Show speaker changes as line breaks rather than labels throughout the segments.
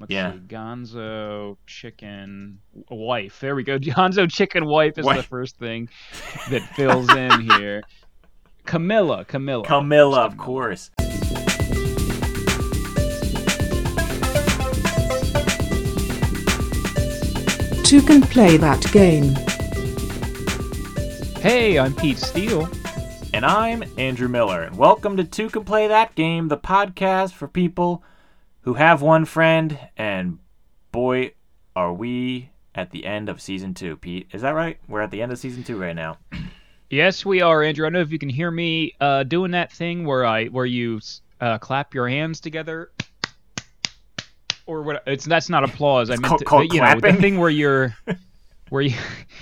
Let's
Yeah.
see. Gonzo chicken wife. There we go. Gonzo chicken wife is the first thing that fills in here. Camilla, Camilla.
Camilla, of course.
Two can play that game.
Hey, I'm Pete Steele.
And I'm Andrew Miller, and welcome to Two Can Play That Game, the podcast for people who have one friend, and boy, are we at the end of season two, Pete. Is that right? We're at the end of season two right now.
Yes, we are, Andrew. I don't know if you can hear me uh, doing that thing where I where you uh, clap your hands together, or what? It's that's not applause. I
It's
meant
called-
to,
called
you know the thing where you're where you.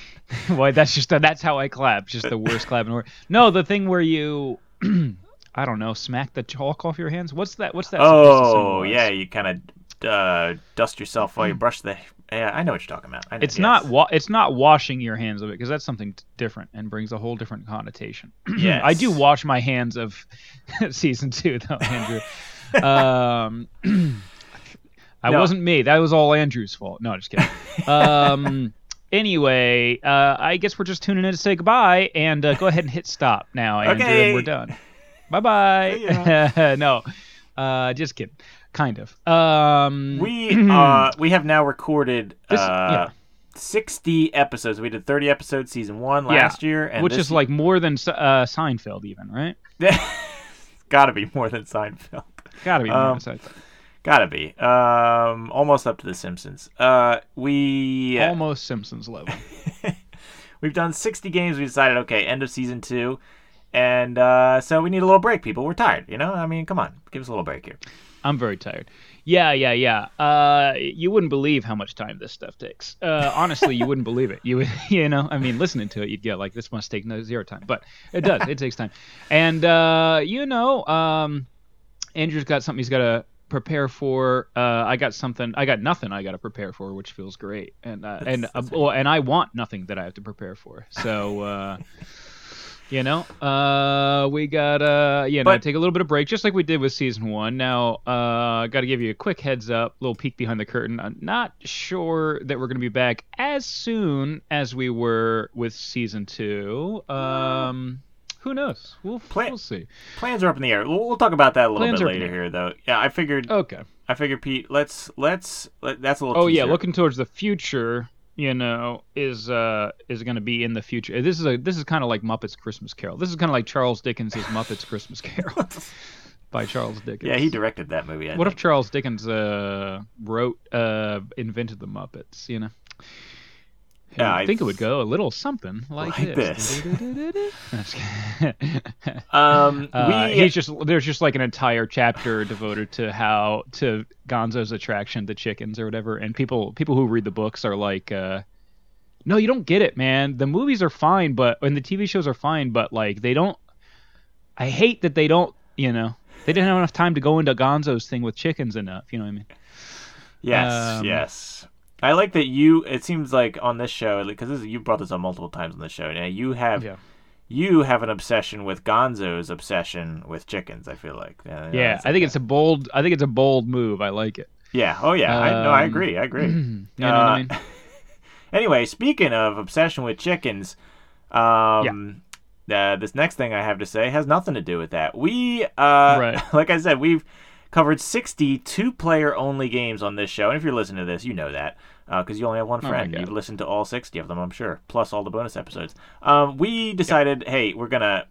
Why? That's just that's how I clap. Just the worst clap in the world. No, the thing where you. I don't know. Smack the chalk off your hands. What's that? What's that?
Oh, yeah, you kind of uh, dust yourself while you brush the. Yeah, I know what you're talking about. Know,
It's
yes.
not wa- it's not washing your hands of it because that's something different and brings a whole different connotation.
yeah,
I do wash my hands of season two though, Andrew. um, I
No.
wasn't me. That was all Andrew's fault. No, just kidding. Um, anyway, uh, I guess we're just tuning in to say goodbye and uh, go ahead and hit stop now, Andrew,
Okay.
and we're done. Bye bye. no, uh, just kidding. Kind of. Um,
We uh we have now recorded
This-
uh
yeah.
60 episodes. We did 30 episodes season 1
Yeah,
last year and
which is like more than uh, Seinfeld, even right?
got to be more than Seinfeld.
Gotta be more
Um,
than Seinfeld.
Got to be. Um almost up to the Simpsons. Uh we
Almost Simpsons level.
we've done 60 games. We decided okay, end of season 2. And uh so we need a little break, people. We're tired, you know? I mean, come on. Give us a little break here.
I'm very tired. Yeah, yeah, yeah. Uh, you wouldn't believe how much time this stuff takes. Uh, honestly, you wouldn't believe it. You would, you know, I mean, listening to it, you'd get like, this must take no zero time, but it does. it takes time, and uh, you know, um, Andrew's got something he's got to prepare for. Uh, I got something. I got nothing. I got to prepare for, which feels great, and uh, and uh, well, and I want nothing that I have to prepare for. So. You know, uh, we got uh, you know,
But-
take a little bit of break, just like we did with season one. Now, uh, got to give you a quick heads up, little peek behind the curtain. I'm not sure that we're to be back as soon as we were with season two. Um, who knows? We'll
Plan-
we'll see.
Plans are up in the air. We'll, we'll talk about that a little
Plans
bit
are up in
later here though. Yeah, I figured
Okay.
I figured Pete, let's let's let, that's a little
Oh yeah, looking towards the future, you know, is uh is going to be in the future. This is a this is kind of like Muppets Christmas Carol. This is kind of like Charles Dickens' Muppets Christmas Carol by Charles Dickens.
Yeah, he directed that movie. I
What if. Charles Dickens uh, wrote, uh, invented the Muppets? You know.
Yeah,
I think it would go a little something like,
Like
this.
Um,
Uh,
we
he's just there's just like an entire chapter devoted to how to Gonzo's attraction to chickens or whatever, and people people who read the books are like, uh, no, you don't get it, man. The movies are fine, but and the TV shows are fine, but like they don't. I hate that they don't. You know, they didn't have enough time to go into Gonzo's thing with chickens enough. You know what I mean?
yes,
um,
yes. I like that you. It seems like on this show because you brought this up multiple times on the show. Now you have
Yeah.
you have an obsession with Gonzo's obsession with chickens. I feel like. Yeah,
Yeah, I think
okay.
it's a bold. I think it's a bold move. I like it.
Yeah. Oh yeah. I, no, I
Um,
agree. I agree.
You know what I
Uh,
mean?
Anyway, speaking of obsession with chickens, um, uh, this next thing I have to say has nothing to do with that. We, uh,
Right.
like I said, we've covered 60 two-player only games on this show, and if you're listening to this, you know that because you only have one friend.
God.
You've listened to all 60 of them, I'm sure, plus all the bonus episodes. Um, we decided, hey, we're gonna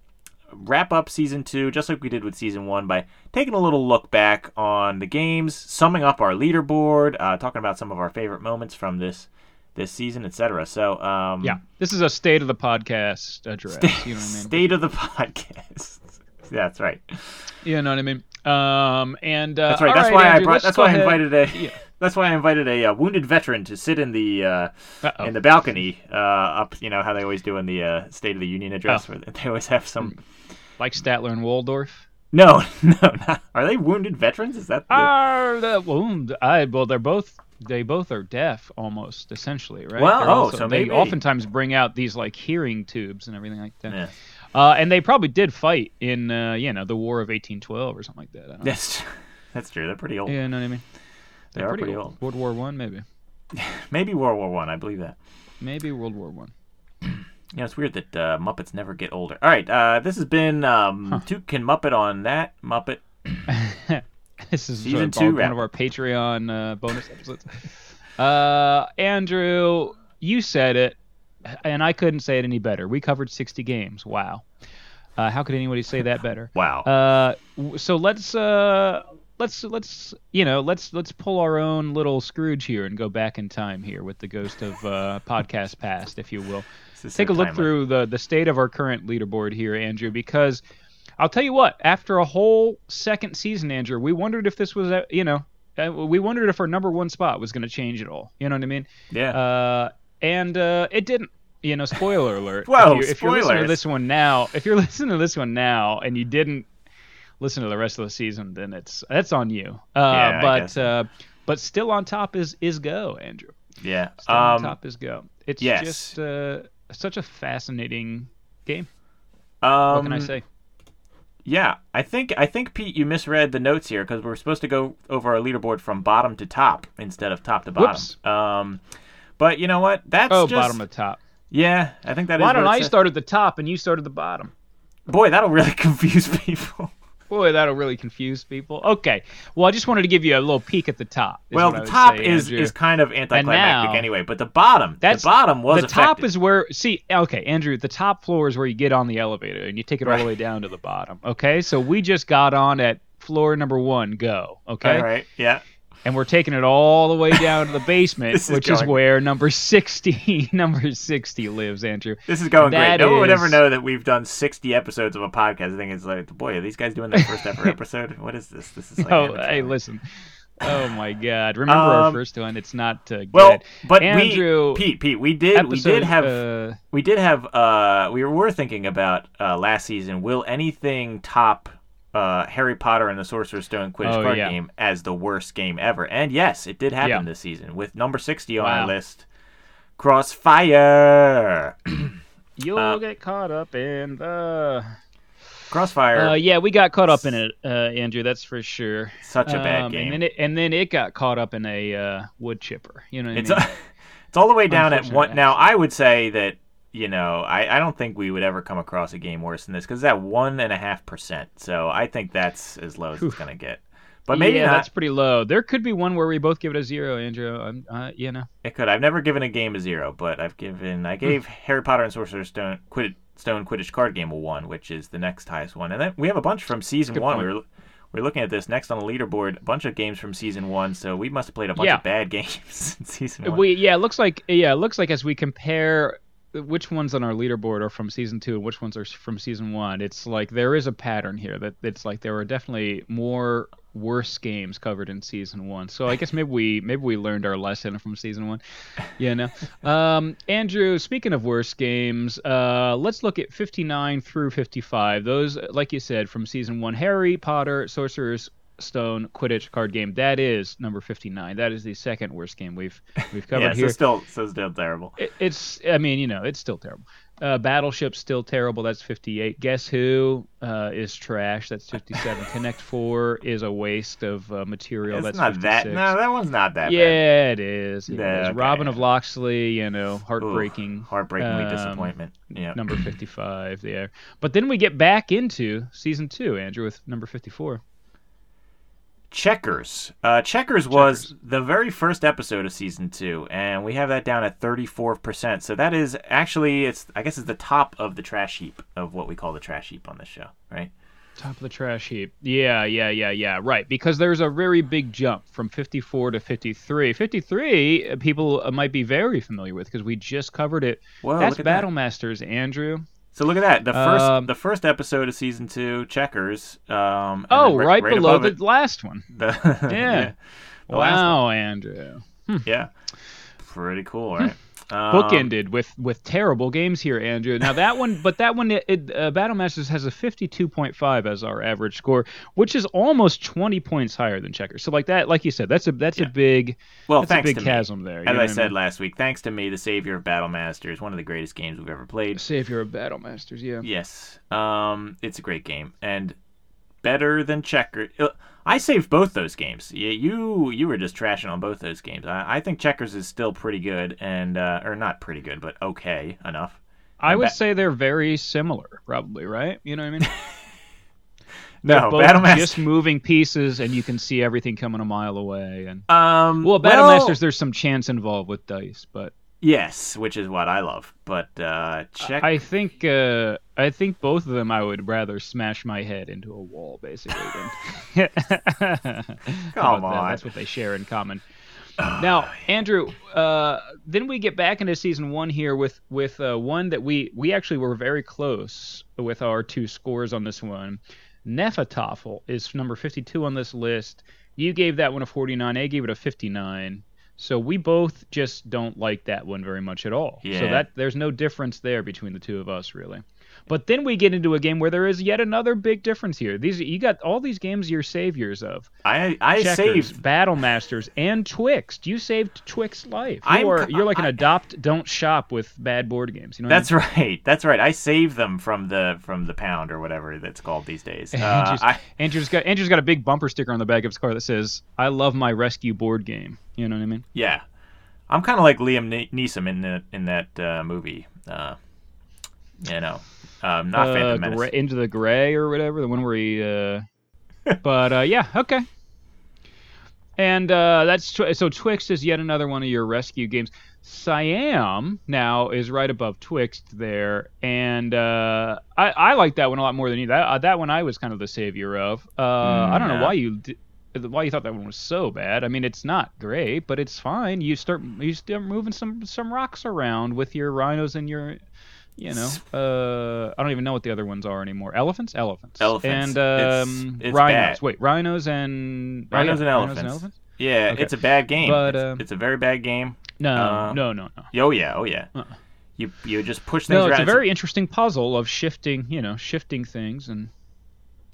wrap up season two just like we did with season one by taking a little look back on the games, summing up our leaderboard, uh, talking about some of our favorite moments from this this season, etc. So, um,
Yeah, this is a state of the podcast address. you know I mean?
state of the podcast. That's right.
You know what I mean? Um, and uh,
That's right. That's
right,
why I brought. That's why I
ahead-
invited a.
Yeah.
That's why I invited a, uh wounded veteran to sit in the uh, in the balcony uh, up. You know how they always do in the uh, State of the Union address,
Oh.
where they always have some.
like Statler and Waldorf.
No, no, not, are they wounded veterans? Is that? The...
Are the wound? I well, they're both. They both are deaf, almost essentially, right?
Well,
They're
oh,
also-
so
they oftentimes bring out these like hearing tubes and everything like that.
Yeah.
Uh, and they probably did fight in, uh, you know, the War of 1812 or something like that. I don't know.
That's that's true. They're pretty old.
You know what I mean?
They
They're
are
pretty,
pretty
old.
old.
World War One, maybe.
Maybe World War One. I. believe that.
Maybe World War One.
You know, it's weird that uh, Muppets never get older. All right, uh, this has been um, Toucan Muppet on that Muppet.
this is
Season two
one of our Patreon uh, bonus episodes. Uh, Andrew, you said it, and I couldn't say it any better. We covered 60 games. Wow. Uh, how could anybody say that better?
Wow.
Uh, so let's uh, let's let's you know let's let's pull our own little Scrooge here and go back in time here with the ghost of uh, podcast past, if you will. Take a look through the the state of our current leaderboard here, Andrew, because I'll tell you what. After a whole second season, Andrew, we wondered if this was a you know. Uh, we wondered if our number one spot was going to change at all. You know what I mean?
Yeah.
Uh, and uh, it didn't. You know, spoiler alert.
Whoa,
if, you, if you're listening to this one now, if you're listening to this one now, and you didn't listen to the rest of the season, then it's that's on you. Uh,
Yeah, I
but
guess.
uh, but still on top is is go, Andrew.
yeah.
Still on
Um,
top is go. It's
yes.
just uh, such a fascinating game.
um,
What can I say?
Yeah, I think I think Pete, you misread the notes here because we're supposed to go over our leaderboard from bottom to top instead of top to bottom.
Whoops.
Um, but you know what? That's
Oh,
just,
bottom to top.
Yeah, I think that is
Why don't I start at the top and you start at the bottom?
Boy, that'll really confuse people.
Boy, that'll really confuse people. Okay. Well, I just wanted to give you a little peek at the top.
well, the top
say,
is
Andrew.
is kind of anticlimactic
now-
anyway, but the bottom,
That's-
the bottom was
the top
affected.
is where see okay andrew the top floor is where you get on the elevator and you take it all the way down to the bottom okay so we just got on at floor number one go okay
All right, yeah.
And we're taking it all the way down to the basement
is
which is where number 60 number 60 lives andrew
This is going great.
That
No one would ever know that we've done 60 episodes of a podcast. I think it's like, boy, are these guys doing their first ever episode? What is this? This is like
oh hey listen oh my god remember our
Um,
first one it's not uh, good
Well, but
andrew
we, Pete, Pete, we did, we did have,
uh,
we did have, uh, we were thinking about uh, last season. Will anything top uh, Harry Potter and the Sorcerer's Stone Quidditch
Oh,
card
yeah.
game as the worst game ever? And yes, it did happen
Yeah.
this season with number 60 on
Wow.
our list. Crossfire.
you'll
uh,
get caught up in the
Crossfire.
Uh, yeah, we got caught up in it, uh, Andrew. That's for sure.
Such a bad
Um,
game.
And then it and then it got caught up in a uh, wood chipper. You know what
It's
I mean?
it's all the way down at one. Now I would say that you know I, I don't think we would ever come across a game worse than this because it's at one and a half percent. So I think that's as low as it's gonna get. But maybe
yeah,
not.
that's pretty low. There could be one where we both give it a zero, Andrew. Um, uh, you know.
It could. I've never given a game a zero, but I've given. I gave Harry Potter and Sorcerer's Stone Quidditch, Stone Quidditch card game a one, which is the next highest one. And then we have a bunch from season one.
point.
We were we're looking at this next on the leaderboard. A bunch of games from season one. So we must have played a bunch
Yeah.
of bad games in season one.
We yeah, it looks like yeah, it looks like as we compare which ones on our leaderboard are from season two and which ones are from season one, it's like there is a pattern here that it's like there were definitely more worse games covered in season one. So I guess maybe we maybe we learned our lesson from season one. You know. Um, Andrew, speaking of worse games, uh, let's look at 59 through 55. Those, like you said, from season one: Harry Potter, Sorcerer's Stone, Quidditch card game. That is number 59. That is the second worst game we've we've covered
yeah,
here.
so still, so still terrible.
It- it's i mean you know it's still terrible uh, battleship's still terrible that's 58 guess who uh, is trash that's 57 connect 4 is a waste of uh, material
It's
that's
not that.
56.
No, that one's not that bad.
yeah it is, yeah,
Yeah,
it is.
okay.
robin of locksley you know
Ooh,
heartbreaking
heartbreakingly
um,
disappointment. Yeah.
number 55 there but then we get back into season 2 andrew with number 54
Checkers. Uh, Checkers was the very first episode of season two, and we have that down at 34%. So that is actually, it's I guess it's the top of the trash heap of what we call the trash heap on this show, right?
Top of the trash heap. Yeah, yeah, yeah, yeah. Right. Because there's a very big jump from 54 to 53. 53, uh, people uh, might be very familiar with because we just covered it.
Whoa,
That's
at that.
Battle Masters, Andrew.
So look at that. The first,
Um,
the first episode of season two, Checkers. Um,
Oh,
then
right, below the last one.
the,
Yeah.
the last
wow, Andrew.
one. Yeah. Pretty cool, right? Um,
Bookended with with terrible games here, Andrew. Now that one, but that one, it, it, uh, Battle Masters has a 52.5 as our average score, which is almost 20 points higher than Checkers. So like that, like you said, that's a that's a big
Well,
that's a
thanks
big
to me.
chasm there.
As
know
I
what
said
mean?
last week, thanks to me, the savior of Battle Masters, one of the greatest games we've ever played.
Savior of Battle Masters, yeah.
Yes, um, it's a great game, and better than Checkers. I saved both those games. Yeah, you you were just trashing on both those games. I, I think Checkers is still pretty good, and uh, or not pretty good, but okay enough.
I
And
would
ba-
say they're very similar, probably, right? You know what I mean?
no
Both
Battle Master.
just moving pieces, and you can see everything coming a mile away. And
um,
well, Battle
well,
Masters, there's some chance involved with dice, but
Yes, which is what I love. But uh, check.
I think uh, I think both of them I would rather smash my head into a wall, basically. Than...
Come
that?
on.
That's what they share in common. now, Andrew, uh, then we get back into season one here with with uh, one that we we actually were very close with our two scores on this one. Hnefatafl is number 52 on this list. You gave that one a 49. I gave it a 59. So we both just don't like that one very much at all.
Yeah.
So that there's no difference there between the two of us really. But then we get into a game where there is yet another big difference here. These you got all these games you're saviors of.
I I
Checkers,
saved.
Battle Masters, and Twixt. You saved Twixt's life. You are, you're like an
I-
adopt, don't shop with bad board games. You know. what I
That's right. That's right. I saved them from the from the pound or whatever that's called these days. Uh,
Andrew's,
I,
Andrew's got Andrew's got a big bumper sticker on the back of his car that says, "I love my rescue board game." You know what I mean?
yeah, I'm kind of like Liam Ne- Neeson in the, in that uh, movie. Uh, you know, um, not
uh,
Phantom Menace.
Gray- Into the Gray or whatever, the one where he. Uh... but uh, yeah, okay. And uh, that's tw- so Twixt is yet another one of your rescue games. Siam now is right above Twixt there, and uh, I, I like that one a lot more than you. That uh, that one I was kind of the savior of. Uh, I don't know why you di- why you thought that one was so bad. I mean, it's not great, but it's fine. You start you start moving some some rocks around with your rhinos and your you know, uh, I don't even know what the other ones are anymore. Elephants, elephants,
Elephants.
and um,
it's
rhinos.
bad.
Wait, rhinos and oh,
Rhinos
yeah,
and
rhinos
elephants. Yeah,
Okay.
it's a bad game.
But,
it's,
um,
it's a very bad game.
No,
Uh,
no, no, no.
Oh yeah, oh yeah.
Uh-uh.
You you just push things
No, it's
around.
a very interesting puzzle of shifting, you know, shifting things and.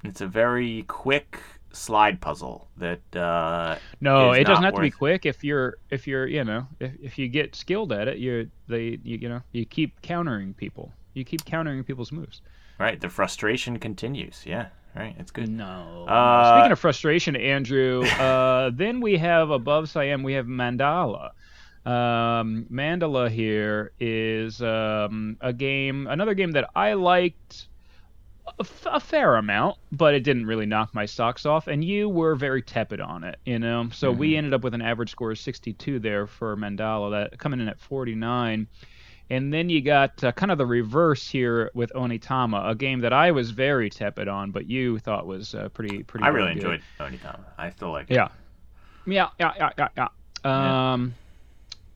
It's a very quick slide puzzle that uh,
No,
is
it doesn't
not
have to be quick. If you're, if you're, you know, if, if you get skilled at it, you're they, you, you know, you keep countering people. You keep countering people's moves.
right. The frustration continues. Yeah, right. It's good.
No.
Uh,
Speaking of frustration, Andrew, uh, then we have above Siam, we have Mandala. Um, Mandala here is um, a game, another game that I liked a, f- a fair amount, but it didn't really knock my socks off. And you were very tepid on it, you know. So we ended up with an average score of 62 there for Mandala, that coming in at 49. And then you got uh, kind of the reverse here with Onitama, a game that I was very tepid on, but you thought was uh, pretty pretty.
I really
good.
enjoyed Onitama. I still like it.
Yeah, yeah, yeah, yeah, yeah, yeah.
Yeah.
Um,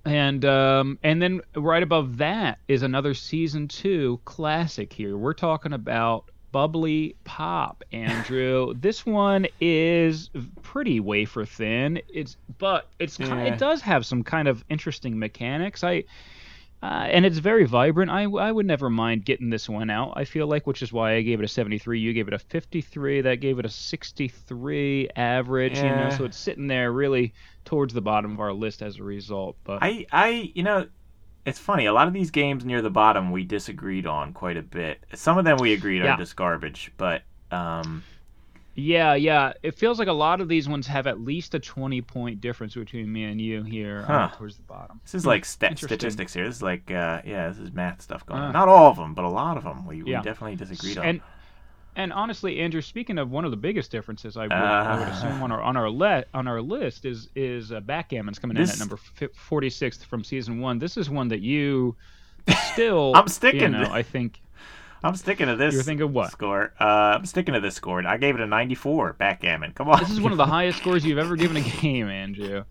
and um, and then right above that is another season two classic. Here we're talking about Bubbly Pop, Andrew. this one is pretty wafer thin. It's but it's
Yeah.
it does have some kind of interesting mechanics. I. Uh, and it's very vibrant. I, I would never mind getting this one out. I feel like, which is why I gave it a 73. You gave it a 53. That gave it a 63 average. Yeah. You know, so it's sitting there really towards the bottom of our list as a result. But
I I you know. It's funny. A lot of these games near the bottom we disagreed on quite a bit. Some of them we agreed
Yeah.
are just garbage, but um,
yeah, yeah, it feels like a lot of these ones have at least a 20 point difference between me and you here uh,
Huh.
towards the bottom.
this is like
Interesting.
statistics here. This is like uh, yeah, this is math stuff going
Uh.
on. Not all of them, but a lot of them we,
Yeah.
we definitely disagreed on.
And and honestly, Andrew, speaking of one of the biggest differences, I would, I would
Uh.
assume on our on our le- on our list is is uh, backgammon's coming in at number fi- 46th from season one. This is one that you still.
I'm sticking
You know,
to-
I think.
I'm sticking to this.
You're thinking what?
score? Uh, I'm sticking to this score. I gave it a 94. Backgammon. Come on.
This is one of the highest scores you've ever given a game, Andrew.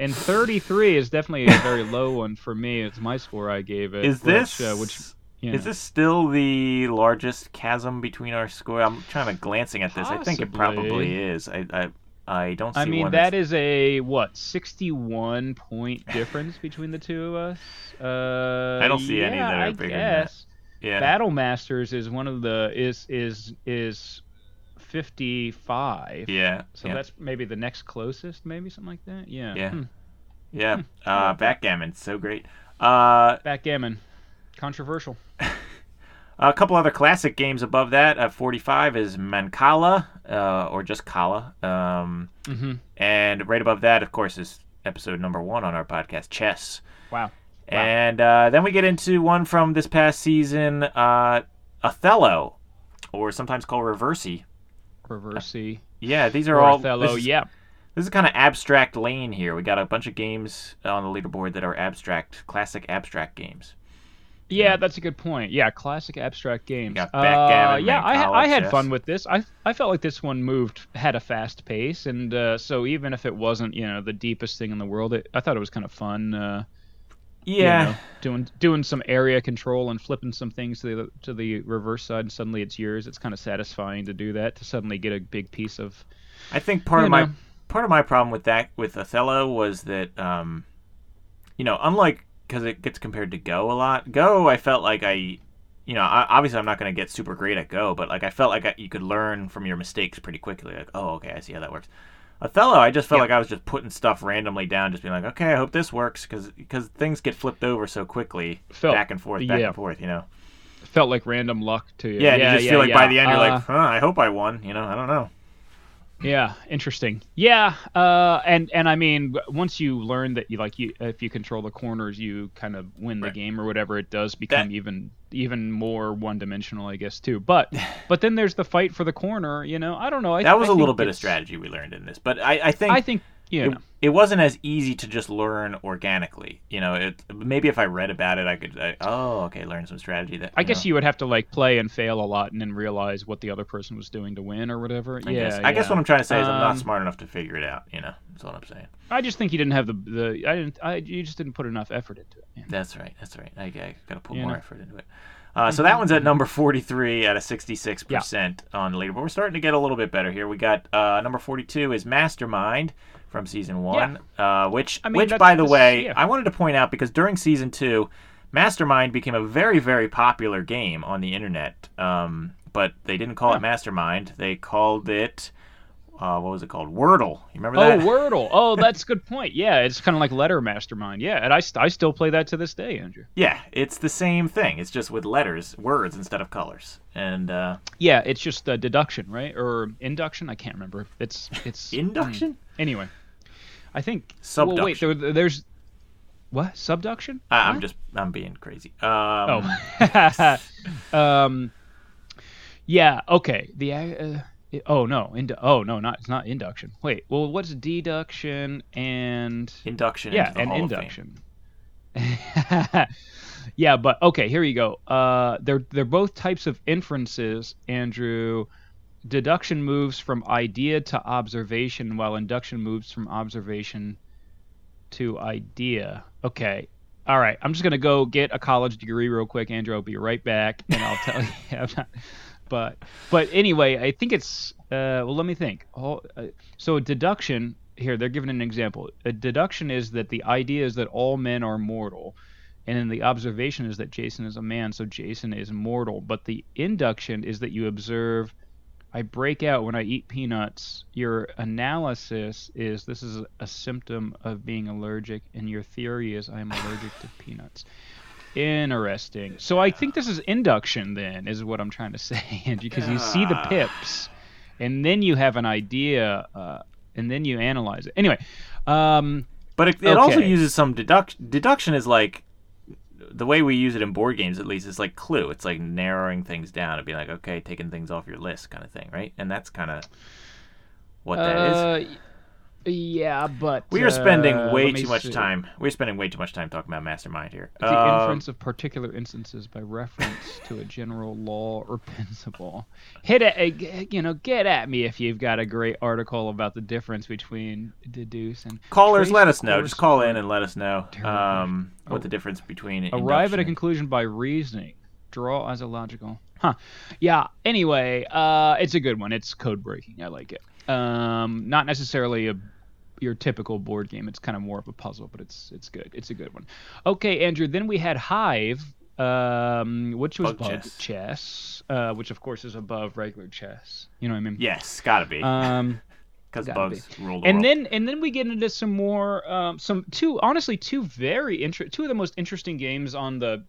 And 33 is definitely a very low one for me. It's my score I gave it.
Is
which,
this
uh, which know,
is this still the largest chasm between our score? I'm trying to glancing at this. I think it probably is. I I, I don't see
I mean,
one
that
that's-
is a what 61 point difference between the two of us. Uh,
I don't see any
yeah,
that are
I
bigger than that. yeah.
Battle Masters is one of the is is is 55.
yeah.
So
yeah.
that's maybe the next closest, maybe something like that. Yeah.
Yeah.
Hmm.
yeah. Uh, backgammon, so great. Uh,
Backgammon, controversial.
A couple other classic games above that. At 45 is Mancala, uh, or just Kala. Um,
Mm-hmm.
and right above that, of course, is episode number one on our podcast, Chess.
Wow. Wow.
And uh, then we get into one from this past season, uh, Othello, or sometimes called Reversi.
Reversey.
Yeah, these are
Or
all.
Othello.
this is-
Yeah.
This is kind of abstract lane here. We got a bunch of games on the leaderboard that are abstract, classic abstract games.
Yeah, that's a good point. Yeah, classic abstract games. uh, yeah, I, I had fun with this. I I felt like this one moved had a fast pace, and uh, so even if it wasn't you know the deepest thing in the world, it, I thought it was kind of fun. Uh, you
Yeah,
know, doing doing some area control and flipping some things to the to the reverse side, and suddenly it's yours. It's kind of satisfying to do that to suddenly get a big piece of.
I think part
You
of my part of my problem with that with Othello was that, um, you know, unlike because it gets compared to Go a lot. Go, I felt like I, you know, I, obviously I'm not going to get super great at Go, but like I felt like I, you could learn from your mistakes pretty quickly. Like, oh, okay, I see how that works. Othello, I just felt
Yeah.
like I was just putting stuff randomly down, just being like, okay, I hope this works, because things get flipped over so quickly,
Felt-
back and forth, back
yeah.
and forth, you know.
Felt like random luck to you.
Yeah, and you just feel like by the end you're
Uh,
like, huh, I hope I won, you know, I don't know.
Yeah, interesting. Yeah, uh, and and I mean, once you learn that you like you if you control the corners, you kind of win the game or whatever. It does become
That-
even even more one dimensional, I guess, too. But but then there's the fight for the corner. You know, I don't know. I,
That was
a
a little bit of strategy we learned in this, but I, I think
I think you
it, it wasn't as easy to just learn organically. You know, it maybe if I read about it, I could. I, oh, okay, learn some strategy. That
I guess
know.
you would have to like play and fail a lot and then realize what the other person was doing to win or whatever.
I
yeah,
guess. I guess what I'm trying to say is I'm not
Um,
smart enough to figure it out. You know, that's what I'm saying.
I just think you didn't have the the I didn't I you just didn't put enough effort into it. man.
That's right. That's right. I, I got to put
You
more
know.
effort into it. Uh, so that one's at number 43 out of 66% on the leaderboard. We're starting to get a little bit better here. We got uh, number 42 is Mastermind from season one, uh, which,
I mean,
which by the way,
yeah.
I wanted to point out because during season two, Mastermind became a very, very popular game on the internet. Um, but they didn't call
Huh.
it Mastermind. They called it, uh, what was it called? Wordle. You remember that? Oh.
Wordle. Oh, that's a good point. Yeah, it's kind of like Letter Mastermind. Yeah, and I, st- I still play that to this day, Andrew.
Yeah, it's the same thing. It's just with letters, words instead of colors. And uh,
Yeah, it's just uh, deduction, right? Or induction? I can't remember. It's it's
induction?
mm, anyway. I think. Well, wait,
Subduction.
there, there's what subduction?
I, I'm
What?
just I'm being crazy. Um,
Oh. um. Yeah. Okay. The. Uh, it- oh no. Indu- oh no. Not. It's not induction. Wait. Well, what's deduction and?
induction
yeah, and
Hall
induction. yeah, but okay, here you go. Uh, they're they're both types of inferences, Andrew. Deduction moves from idea to observation, while induction moves from observation to idea. Okay. All right. I'm just gonna go get a college degree real quick, Andrew. I'll be right back, and I'll tell you. Not, but but anyway, I think it's. Uh, well, let me think. Oh, uh, so deduction here they're giving an example. A deduction is that the idea is that all men are mortal, and then the observation is that Jason is a man, so Jason is mortal. But the induction is that you observe. I break out when I eat peanuts. Your analysis is this is a symptom of being allergic, and your theory is I am allergic to peanuts. Interesting. So I think this is induction, then, is what I'm trying to say, because you see the pips, and then you have an idea, uh, and then you analyze it. Anyway, um,
But it, it also uses some deduction. Deduction is like the way we use it in board games, at least. It's like clue. It's like narrowing things down and being like, okay, taking things off your list, kind of thing, right? And that's kind of what that is.
Uh, Yeah, but
We are spending
uh,
way too much
see.
time. We're spending way too much time talking about Mastermind here.
The
Um,
inference of particular instances by reference to a general law or principle. Hit it, uh, you know, get at me if you've got a great article about the difference between deduce and
callers, let us know. Just call in and let us know um, what
Ar-
the difference between
arrive at a conclusion by reasoning. Draw as a logical. Huh. Yeah. Anyway, uh, it's a good one. It's code breaking. I like it. Um, not necessarily a your typical board game. It's kind of more of a puzzle, but it's it's good. It's a good one. Okay, Andrew. Then we had Hive, um, which was
Bug chess.
chess, uh, which of course is above regular chess. You know what I mean?
Yes, gotta be
Um,
because bugs rule the
and
world.
then and then we get into some more um, some two honestly two very inter- two of the most interesting games on the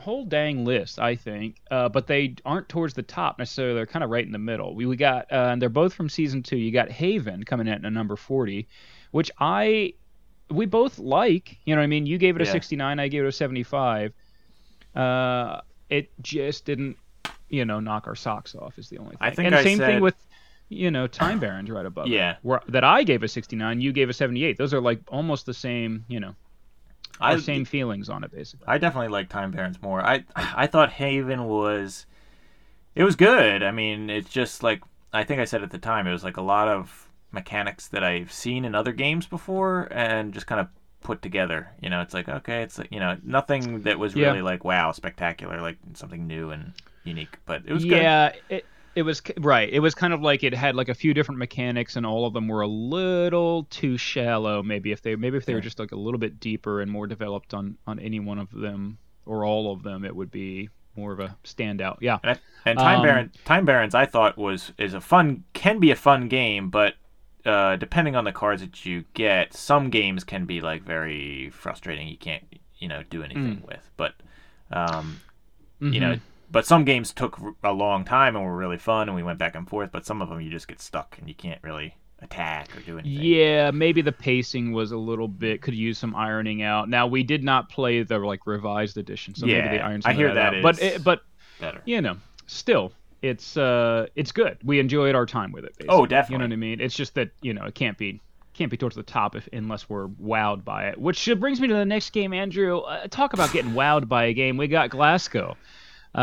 whole dang list, I think, uh, but they aren't towards the top necessarily. They're kind of right in the middle. We, we got, uh, and they're both from season two. You got Haven coming in at number 40, which I, we both like. You know what I mean? You gave it a
Yeah.
69, I gave it a 75. Uh, it just didn't, you know, knock our socks off. Is the only thing.
I think
and
I
same
said-
thing with. You know, Time Barons right above it,
Yeah.
where, that I gave a 69, you gave a 78. Those are like almost the same, you know,
I,
same feelings on it, basically.
I definitely like Time Barons more. I I thought Haven was it was good. I mean, it's just like I think I said at the time it was like a lot of mechanics that I've seen in other games before and just kind of put together. You know, it's like okay, it's like, you know, nothing that was
Yeah.
really like wow, spectacular, like something new and unique, but it was good.
yeah, it was right. It was kind of like it had like a few different mechanics, and all of them were a little too shallow. Maybe if they maybe if they were just like a little bit deeper and more developed on on any one of them or all of them, it would be more of a standout. Yeah.
And, and Time
Um,
Baron, Time Barons, I thought was is a fun, can be a fun game, but uh, depending on the cards that you get, some games can be like very frustrating. You can't, you know, do anything with. But, um, you know,
Mhm.
But some games took a long time and were really fun, and we went back and forth. But some of them you just get stuck and you can't really attack or do anything.
Yeah, maybe the pacing was a little bit could use some ironing out. Now we did not play the like revised edition, so maybe
Yeah,
they ironed some
I hear
that,
that.
But it, but
better.
you know, still, it's uh, it's good. We enjoyed our time with it. Basically.
Oh,
You
definitely.
know what I mean? It's just that you know it can't be can't be towards the top if unless we're wowed by it. Which brings me to the next game, Andrew. Uh, talk about getting wowed by a game. We got Glasgow.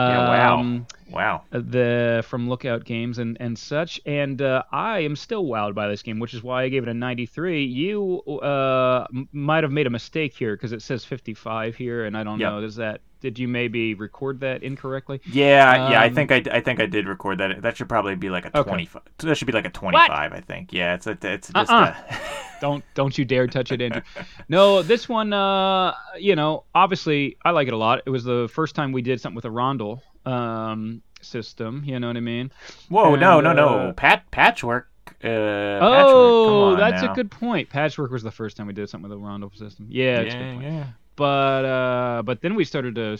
Yeah, wow,
Um,
wow.
the from Lookout Games and and such, and uh, I am still wowed by this game, which is why I gave it a 93. You uh, m- might have made a mistake here because it says 55 here, and I don't
Yep.
know. Is that did you maybe record that incorrectly?
Yeah, yeah, I
Um,
think I, I think I did record that. That should probably be like a
Okay.
25. That should be like a 25, I think. Yeah, it's a, it's just
Uh-uh.
a,
Don't don't you dare touch it, Andrew. no, this one, uh, you know, obviously I like it a lot. It was the first time we did something with a rondel um, system. You know what I mean?
Whoa, no,
And,
no, no.
uh,
Pat patchwork. Uh,
oh,
patchwork. Come on
that's
now.
a good point. Patchwork was the first time we did something with a rondel system. Yeah, it's a good
Yeah,
point.
yeah.
But uh but then we started to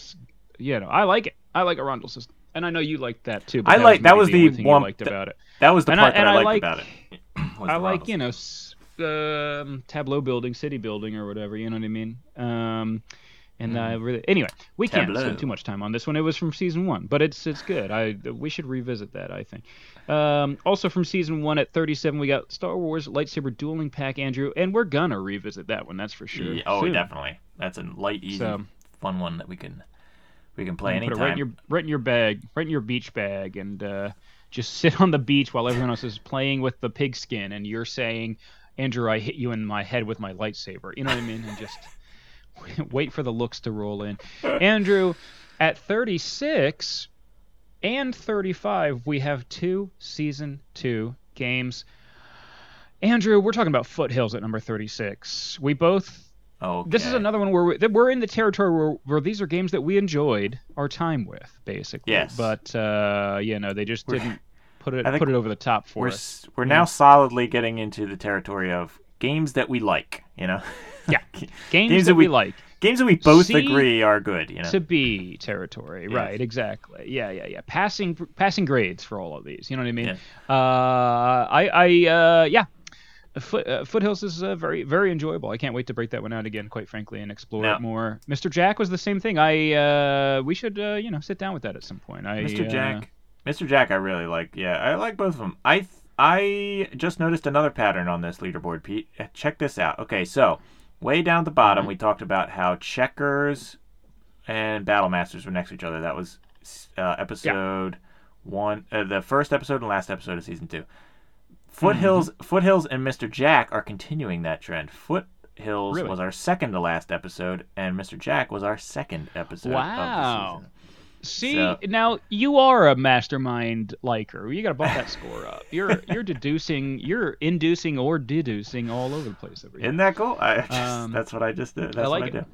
you know i like it. I like a rondel system. And i know you liked that too but
I
that
like- that was
the,
the
only thing you
one-
liked
th-
about it.
That was the
And
part
I-
that
and
I
I
liked
like-
about it.
i like you know um, tableau building city building or whatever you know what i mean? Um and I really anyway we can't.
Tableau.
spend too much time on this one it was from season one but it's it's good i we should revisit that i think um, also from season one at 37 we got star wars lightsaber dueling pack andrew and we're gonna revisit that one that's for sure
Yeah, oh,
soon.
definitely. That's a light, easy,
So-
fun one that we can we can play anytime.
Put it right in your right in your bag, right in your beach bag, and uh, just sit on the beach while everyone else is playing with the pigskin, and you're saying, "Andrew, I hit you in my head with my lightsaber." You know what I mean? And just wait for the looks to roll in. Andrew, at 36 and 35, we have two season two games. Andrew, we're talking about Foothills at number 36. We both
oh,
this is another one where we, we're in the territory where, where these are games that we enjoyed our time with, basically.
Yes.
But uh, you know, they just didn't put it put it over the top for
We're
us.
we're now solidly getting into the territory of games that we like. You know.
Yeah. Games,
games
that
that
we
we-
like
games that we both agree are good. You know.
to be territory,
Yes.
right? Exactly. Yeah, yeah, yeah. Passing passing grades for all of these. You know what I mean?
Yeah.
Uh, I I uh, yeah. Foot, uh, Foothills is uh, very very enjoyable. I can't wait to break that one out again, quite frankly, and explore it more. Mr. Jack was the same thing. I uh, we should uh, you know sit down with that at some point. I,
Mr.
uh,
Jack. Mr. Jack, I really like. Yeah, I like both of them. I I just noticed another pattern on this leaderboard, Pete. Uh, Check this out. Okay, so way down at the bottom,
Mm-hmm.
we talked about how checkers and battle masters were next to each other. That was uh, episode one, uh, the first episode and last episode of season two. Foothills,
Mm-hmm.
Foothills, and Mr. Jack are continuing that trend. Foothills
Really?
was our second to last episode, and Mr. Jack was our second episode.
Wow.
Of the season.
See
So-
now you are a mastermind liker. You got to bump that score up. You're you're deducing, you're inducing or deducing all over the place over here.
Isn't that cool? I just,
Um,
that's what I just did. That's
like
what
it.
I do.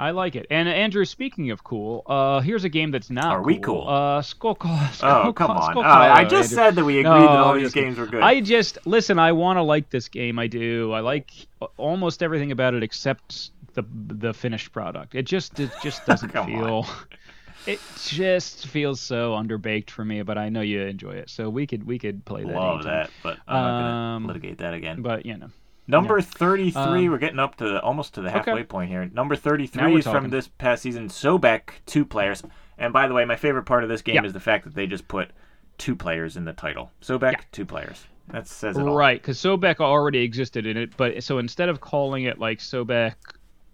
I like it. And Andrew, speaking of cool, uh, here's a game that's not.
Are we cool?
Uh, Skull Call.
Oh, come on.
Skull
Oh, I just
Andrew.
said that we agreed
No,
that all these
kidding.
games were good.
I just listen. I want to like this game. I do. I like almost everything about it except the the finished product. It just it just doesn't feel. It just feels so underbaked for me, but I know you enjoy it, so we could we could play that.
Love
anytime.
that, but I'm not gonna
Um,
litigate that again.
But you know,
Number 33,
Um,
we're getting up to the, almost to the
okay.
halfway point here. Number 33
we're
is from this past season, Sobek, two players. And by the way, my favorite part of this game
Yeah.
is the fact that they just put two players in the title. Sobek,
Yeah.
two players. That says it all.
right? Because Sobek already existed in it, but so instead of calling it like Sobek,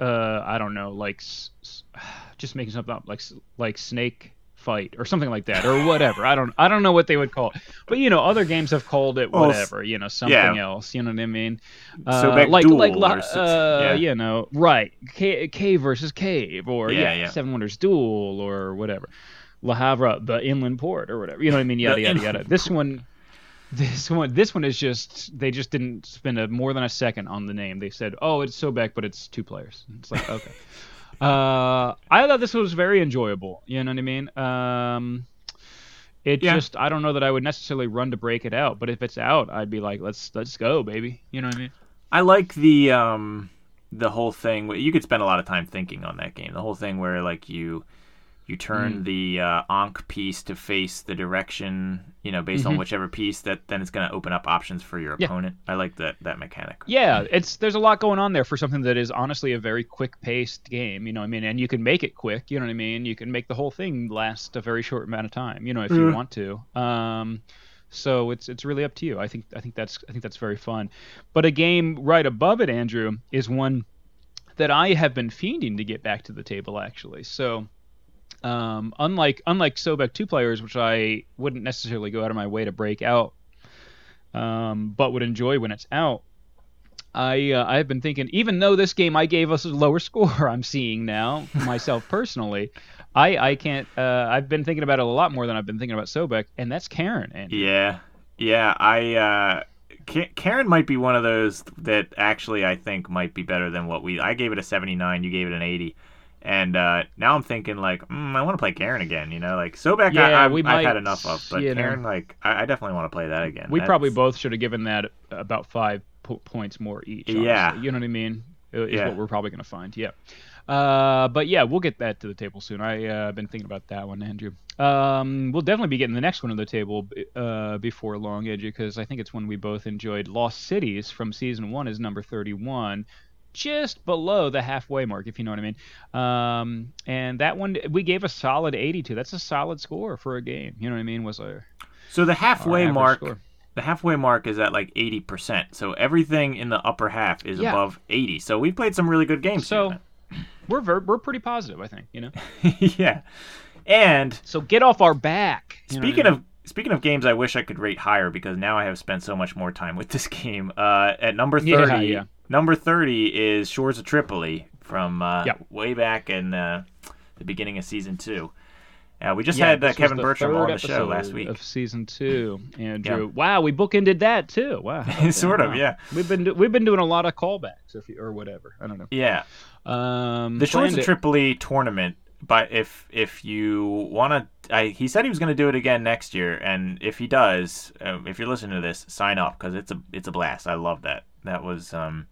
uh, I don't know, like s- s- just making something up, like like Snake Fight or something like that, or whatever. I don't I don't know what they would call it, but you know, other games have called it
Well,
whatever, you know, something
yeah.
else. You know what I mean? Uh,
Sobek
like
Duel
like uh,
yeah.
you know, right? Cave, cave versus Cave, or
Yeah,
yeah. Seven Wonders Duel, or whatever. La Havre, the inland port, or whatever. You know what I mean? Yada yada yada. This one, this one, this one is just they just didn't spend a, more than a second on the name. They said, "Oh, it's Sobek, but it's two players." It's like okay. uh, I thought this was very enjoyable. You know what I mean? Um, it
Yeah.
just I don't know that I would necessarily run to break it out, but if it's out, I'd be like, "Let's let's go, baby." You know what I mean?
I like the um the whole thing. You could spend a lot of time thinking on that game. The whole thing where like you you turn
Mm.
the uh, Ankh piece to face the direction, you know, based on whichever piece that then it's going to open up options for your
Mm-hmm. Yeah.
opponent. I like that that mechanic.
Yeah, it's there's a lot going on there for something that is honestly a very quick-paced game. You know, what I mean, and you can make it quick. You know what I mean? You can make the whole thing last a very short amount of time. You know, if you want to. Um, so it's it's really up to you. I think I think that's I think that's very fun. But a game right above it, Andrew, is one that I have been fiending to get back to the table actually. So. Um, unlike unlike Sobek two players, which I wouldn't necessarily go out of my way to break out, um, but would enjoy when it's out. I uh, I've been thinking, even though this game I gave us a lower score, I'm seeing now myself personally. I I can't. Uh, I've been thinking about it a lot more than I've been thinking about Sobek, and that's Cairn. And
Yeah, yeah. I uh, Cairn might be one of those that actually I think might be better than what we. I gave it a seventy nine. You gave it an eighty. And uh, now I'm thinking like, mm, I want to play Cairn again. You know, like Sobek,
Yeah,
I, I've,
we
I've had enough of. But
you know.
Cairn, like, I, I definitely want to play that again.
we probably both should have given that about five po- points more each.
Yeah.
you know what I mean. Is
Yeah.
what we're probably gonna find. Yeah. Uh, but yeah, we'll get that to the table soon. I uh, been thinking about that one, Andrew. Um, we'll definitely be getting the next one to the table uh, before long, Andrew, because I think it's one we both enjoyed. Lost Cities from season one is number thirty-one, just below the halfway mark, if you know what I mean. Um, and that one we gave a solid eighty-two. That's a solid score for a game. You know what I mean? Was a
So the halfway mark,
score.
the halfway mark is at like eighty percent. So everything in the upper half is
Yeah.
above eighty. So we've played some really good games.
So we're ver- we're pretty positive, I think. You know.
yeah. And
So get off our back. What I
Speaking
mean?
of speaking of games, I wish I could rate higher because now I have spent so much more time with this game. Uh, at number thirty,
Yeah, yeah.
Number thirty is Shores of Tripoli from uh,
Yep.
way back in uh, the beginning of season two. Uh, we just
Yeah,
had uh, Kevin Bertram on the show last week.
of season two. Andrew, wow, we bookended that too. Wow, about
Sort of,
Wow.
yeah.
We've been do- we've been doing a lot of callbacks, if you, or whatever. I don't know.
Yeah,
Um,
the Shores of
it-
Tripoli tournament. But if if you want to, he said he was going to do it again next year, and if he does, um, if you're listening to this, sign up because it's a it's a blast. I love that. That was um,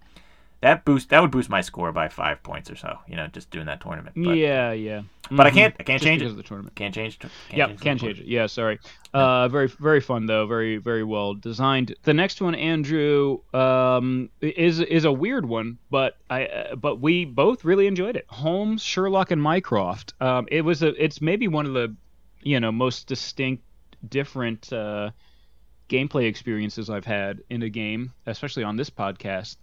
that boost that would boost my score by five points or so. You know, just doing that tournament. But,
yeah, yeah.
but I
Mhm.
can't I can't
Just
change it.
of the tournament.
Can't change. Can't
Yep,
change
can
score.
change it. Yeah, sorry. Uh, very, very fun though. Very, very well designed. The next one, Andrew, um, is is a weird one, but I, uh, but we both really enjoyed it. Holmes, Sherlock, and Mycroft. Um, it was a, it's maybe one of the, you know, most distinct, different uh, gameplay experiences I've had in a game, especially on this podcast.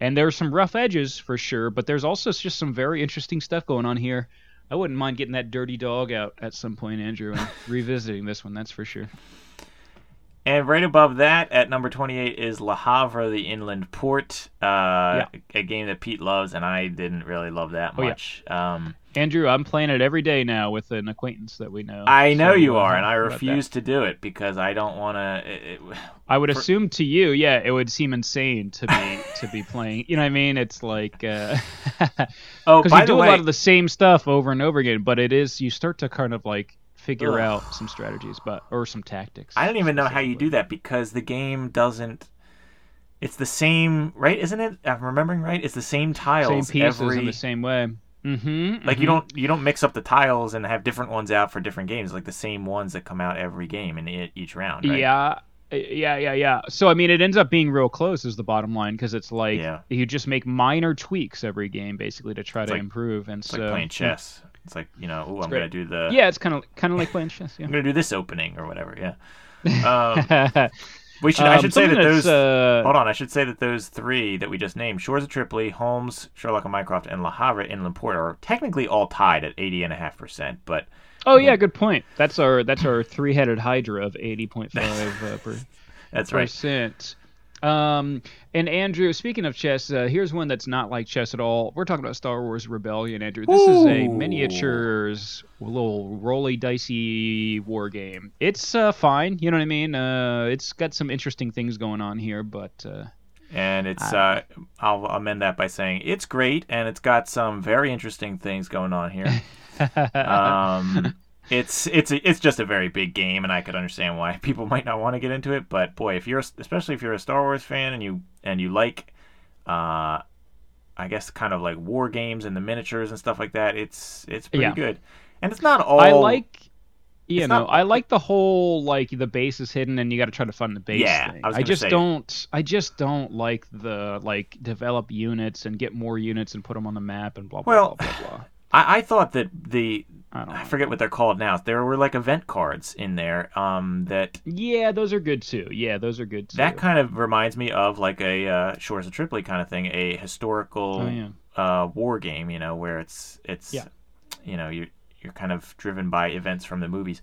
And there's some rough edges for sure, but there's also just some very interesting stuff going on here. I wouldn't mind getting that dirty dog out at some point, Andrew, and revisiting this one. That's for sure.
And right above that, at number 28, is Le Havre, the inland port. Uh, A game that Pete loves, and I didn't really love that much.
Oh, yeah.
Um,
Andrew, I'm playing it every day now with an acquaintance that we know.
I know
So,
you
uh,
are, and I
how that?
refuse to do it because I don't want to.
I would
for-
assume to you, yeah, it would seem insane to be to be playing. You know what I mean? It's like because
Oh, because
you do
way,
a lot of the same stuff over and over again, but it is you start to kind of like figure
Ugh.
out some strategies, but or some tactics.
I don't even know how you do that because the game doesn't. it's the same, right? Isn't it? I'm remembering right. It's the same tiles.
Same pieces
every,
in the same way. Mm-hmm.
Like you don't you don't mix up the tiles and have different ones out for different games. Like the same ones that come out every game in each round. Right?
Yeah. Yeah, yeah, yeah. So I mean, it ends up being real close, is the bottom line, because it's like
Yeah.
you just make minor tweaks every game, basically, to try to
like-
improve. And
It's
so
like playing chess. It's like you know, oh, I'm
great.
gonna do the
Yeah, it's kind of kind of like playing chess. Yeah.
I'm gonna do this opening or whatever. Yeah. Um, we should I
Um,
should say that those.
uh,
Hold on, I should say that those three that we just named, Shores of Tripoli, Holmes, Sherlock and Mycroft, and Le Havre Inland Port are technically all tied at 80.5%, but
Oh yeah, good point. That's our that's our three-headed hydra of eighty point five uh, per
that's right.
percent. Um, and Andrew, speaking of chess, uh, here's one that's not like chess at all. We're talking about Star Wars Rebellion, Andrew. This is a miniatures, little roly dicey war game. It's uh, fine, you know what I mean. Uh, it's got some interesting things going on here, but uh,
And it's, uh, I'll amend that by saying it's great, and it's got some very interesting things going on here. um, it's it's it's just a very big game, and I could understand why people might not want to get into it. But boy, if you're especially if you're a Star Wars fan and you and you like, uh, I guess kind of like war games and the miniatures and stuff like that, it's it's pretty
Yeah.
good. And it's not all
I like. You
It's
know,
not-
I like the whole like the base is hidden and you got to try to find the base
Yeah,
thing.
I was gonna
just
say-
don't. I just don't like the like develop units and get more units and put them on the map and blah blah
Well,
blah blah blah.
I, I thought that the
I don't.
I forget what they're called now. There were like event cards in there um, that
Yeah, those are good too. Yeah, those are good too.
that kind of reminds me of like a uh, Shores of Tripoli kind of thing, a historical
Oh, yeah.
uh, war game. You know, where it's it's
Yeah.
you know you you're kind of driven by events from the movies.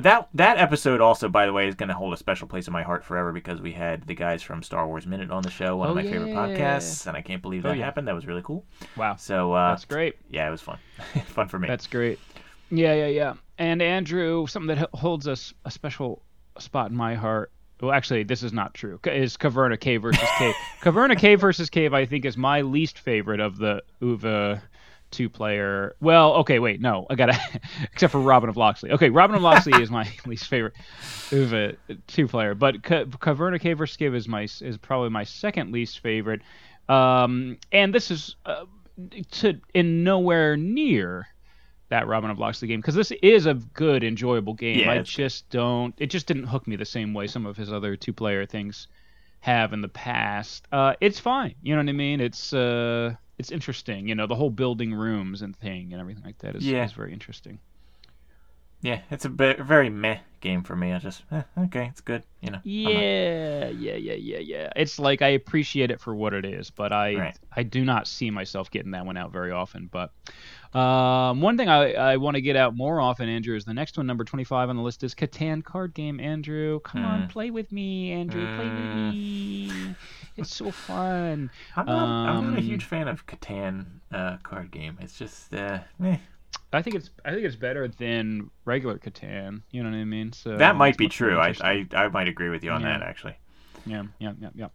That that episode also, by the way, is going to hold a special place in my heart forever because we had the guys from Star Wars Minute on the show, one of
Oh,
my favorite podcasts, and I can't believe
Oh,
that
yeah.
happened. That was really cool.
Wow,
So uh,
that's great.
yeah, it was fun, fun for me.
That's great. Yeah, yeah, yeah. And Andrew, something that holds us a special spot in my heart. Well, actually, this is not true. Is Caverna Cave versus Cave? Caverna Cave versus Cave, I think, is my least favorite of the Uwe two-player. Well, okay, wait, no, I gotta, except for Robin of Locksley. Okay, Robin of Locksley is my least favorite Uwe two-player, but Ca- Caverna Cave versus Cave is my is probably my second least favorite. Um, and this is uh, to in nowhere near that Robin of Locksley game because this is a good, enjoyable game.
Yeah,
I just don't. It just didn't hook me the same way some of his other two-player things have in the past. Uh, it's fine. You know what I mean? It's uh, it's interesting. You know, the whole building rooms and thing and everything like that is,
Yeah.
is very interesting.
Yeah, it's a bit, very meh game for me. I just eh, okay, it's good. You know. Not-
Yeah, yeah, yeah, yeah, yeah. It's like I appreciate it for what it is, but I
Right.
I do not see myself getting that one out very often. But um, one thing I, I want to get out more often, Andrew, is the next one, number twenty five on the list is Catan card game. Andrew, come on,
Mm.
play with me, Andrew, play with
Mm.
me. It's so fun.
I'm not, I'm not a
Um,
huge fan of Catan uh, card game. It's just uh, eh.
I think it's I think it's better than regular Catan. You know what I mean? So
that might be true. I. I I might agree with you on
Yeah.
that actually.
Yeah, yeah, yeah,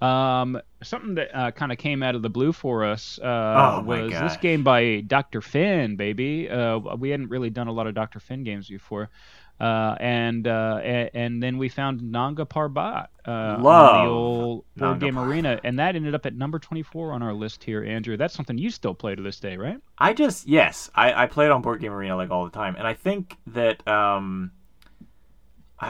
yeah. Um, something that uh, kind of came out of the blue for us uh,
Oh,
was this game by Dr. Finn, baby. Uh, we hadn't really done a lot of Dr. Finn games before. Uh, and, uh, and and then we found Nanga Parbat uh, on
Love
the old board game
Parbat.
arena, and that ended up at number 24 on our list here, Andrew. That's something you still play to this day, right?
I just yes, I, I play it on Board Game Arena like all the time, and I think that um,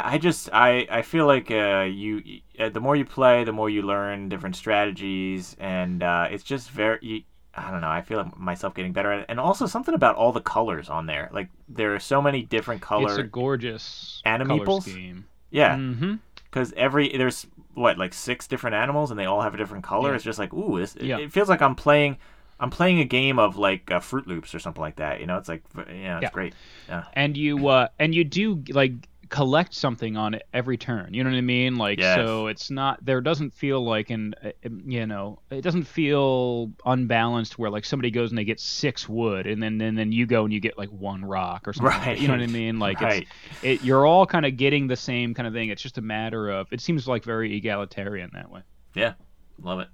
I, just I I feel like uh, you uh, the more you play, the more you learn different strategies, and uh, it's just very. You, I don't know. I feel like myself getting better at it, and also something about all the colors on there. Like there are so many different colors.
It's a gorgeous
Anim
color
meeples?
scheme.
yeah,
Mm-hmm.
because every there's what like six different animals, and they all have a different color.
Yeah.
It's just like ooh, this, it-
Yeah.
it, feels like I'm playing. I'm playing a game of like uh, Froot Loops or something like that. You know, it's like yeah, it's
Yeah.
great. Yeah.
and you uh and you do like collect something on it every turn you know what i mean like
Yes.
so it's not there doesn't feel like an uh, you know it doesn't feel unbalanced where like somebody goes and they get six wood and then and then you go and you get like one rock or something like.
Right.
you know what i mean like
right.
it's it you're all kind of getting the same kind of thing it's just a matter of it seems like very egalitarian that way
Yeah, love it.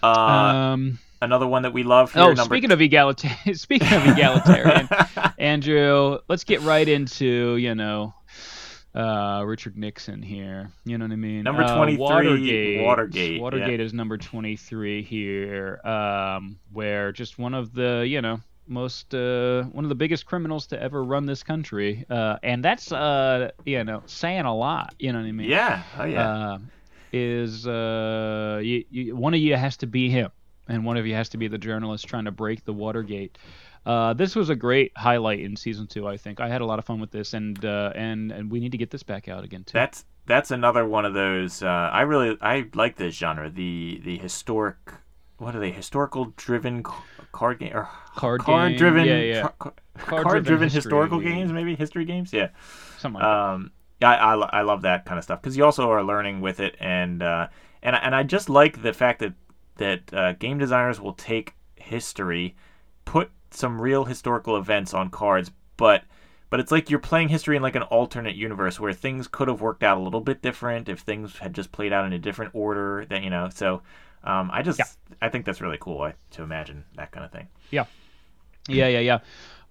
Uh,
um
another one that we love here.
oh
number
speaking of egalitarian speaking of egalitarian Andrew, let's get right into, you know, uh, Richard Nixon here. You know what I mean?
Number
Uh,
23,
Watergate.
Watergate, yeah.
Is number 23 here, um, where just one of the, you know, most uh, one of the biggest criminals to ever run this country, uh, and that's uh, you know saying a lot. You know what I mean?
Yeah. Oh yeah.
uh, is uh, you, you, one of you has to be him, and one of you has to be the journalist trying to break the Watergate. Uh, this was a great highlight in season two. I think I had a lot of fun with this, and uh, and and we need to get this back out again too.
That's that's another one of those. Uh, I really I like this genre. The the historic. What are they? Historical driven card game or
Card game,
driven
yeah, yeah.
card
Card-driven
driven
history.
historical games maybe history games yeah.
Something like.
Um, yeah, I, I, I love that kind of stuff because you also are learning with it, and uh, and I- and I just like the fact that that uh, game designers will take history, put some real historical events on cards, but but it's like you're playing history in like an alternate universe where things could have worked out a little bit different if things had just played out in a different order. That you know, so um, I just
Yeah.
I think that's really cool I, to imagine that kind of thing.
Yeah, yeah, yeah, yeah.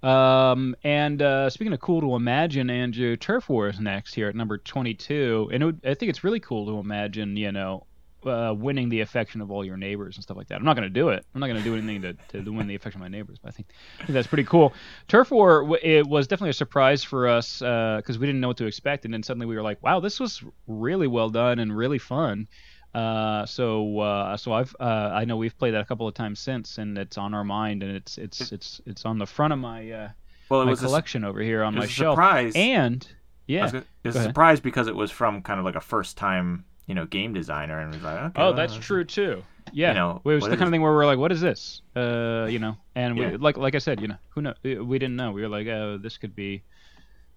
Um, and uh, speaking of cool to imagine, Andrew, Turf War is next here at number 22, and it would, I think it's really cool to imagine, you know, uh, winning the affection of all your neighbors and stuff like that. I'm not going to do it. I'm not going to do anything to, to win the affection of my neighbors, but I think, I think that's pretty cool. Turf War, it was definitely a surprise for us because we didn't know what to expect, and then suddenly we were like, wow, this was really well done and really fun. Uh, so uh, so I've uh, I know we've played that a couple of times since, and it's on our mind, and it's it's it's it's on the front of my uh,
Well, it
my
was a,
collection over here on my
a
shelf.
surprise.
And yeah,
was gonna- it
Go
a surprise because it was from kind of like a first time you know game designer, and was like okay,
oh,
well,
that's true too. Yeah,
you know,
it was the kind of thing where we're like, what is this? Uh, you know, and we
Yeah.
like like I said, you know, who know? We didn't know. We were like, oh, this could be.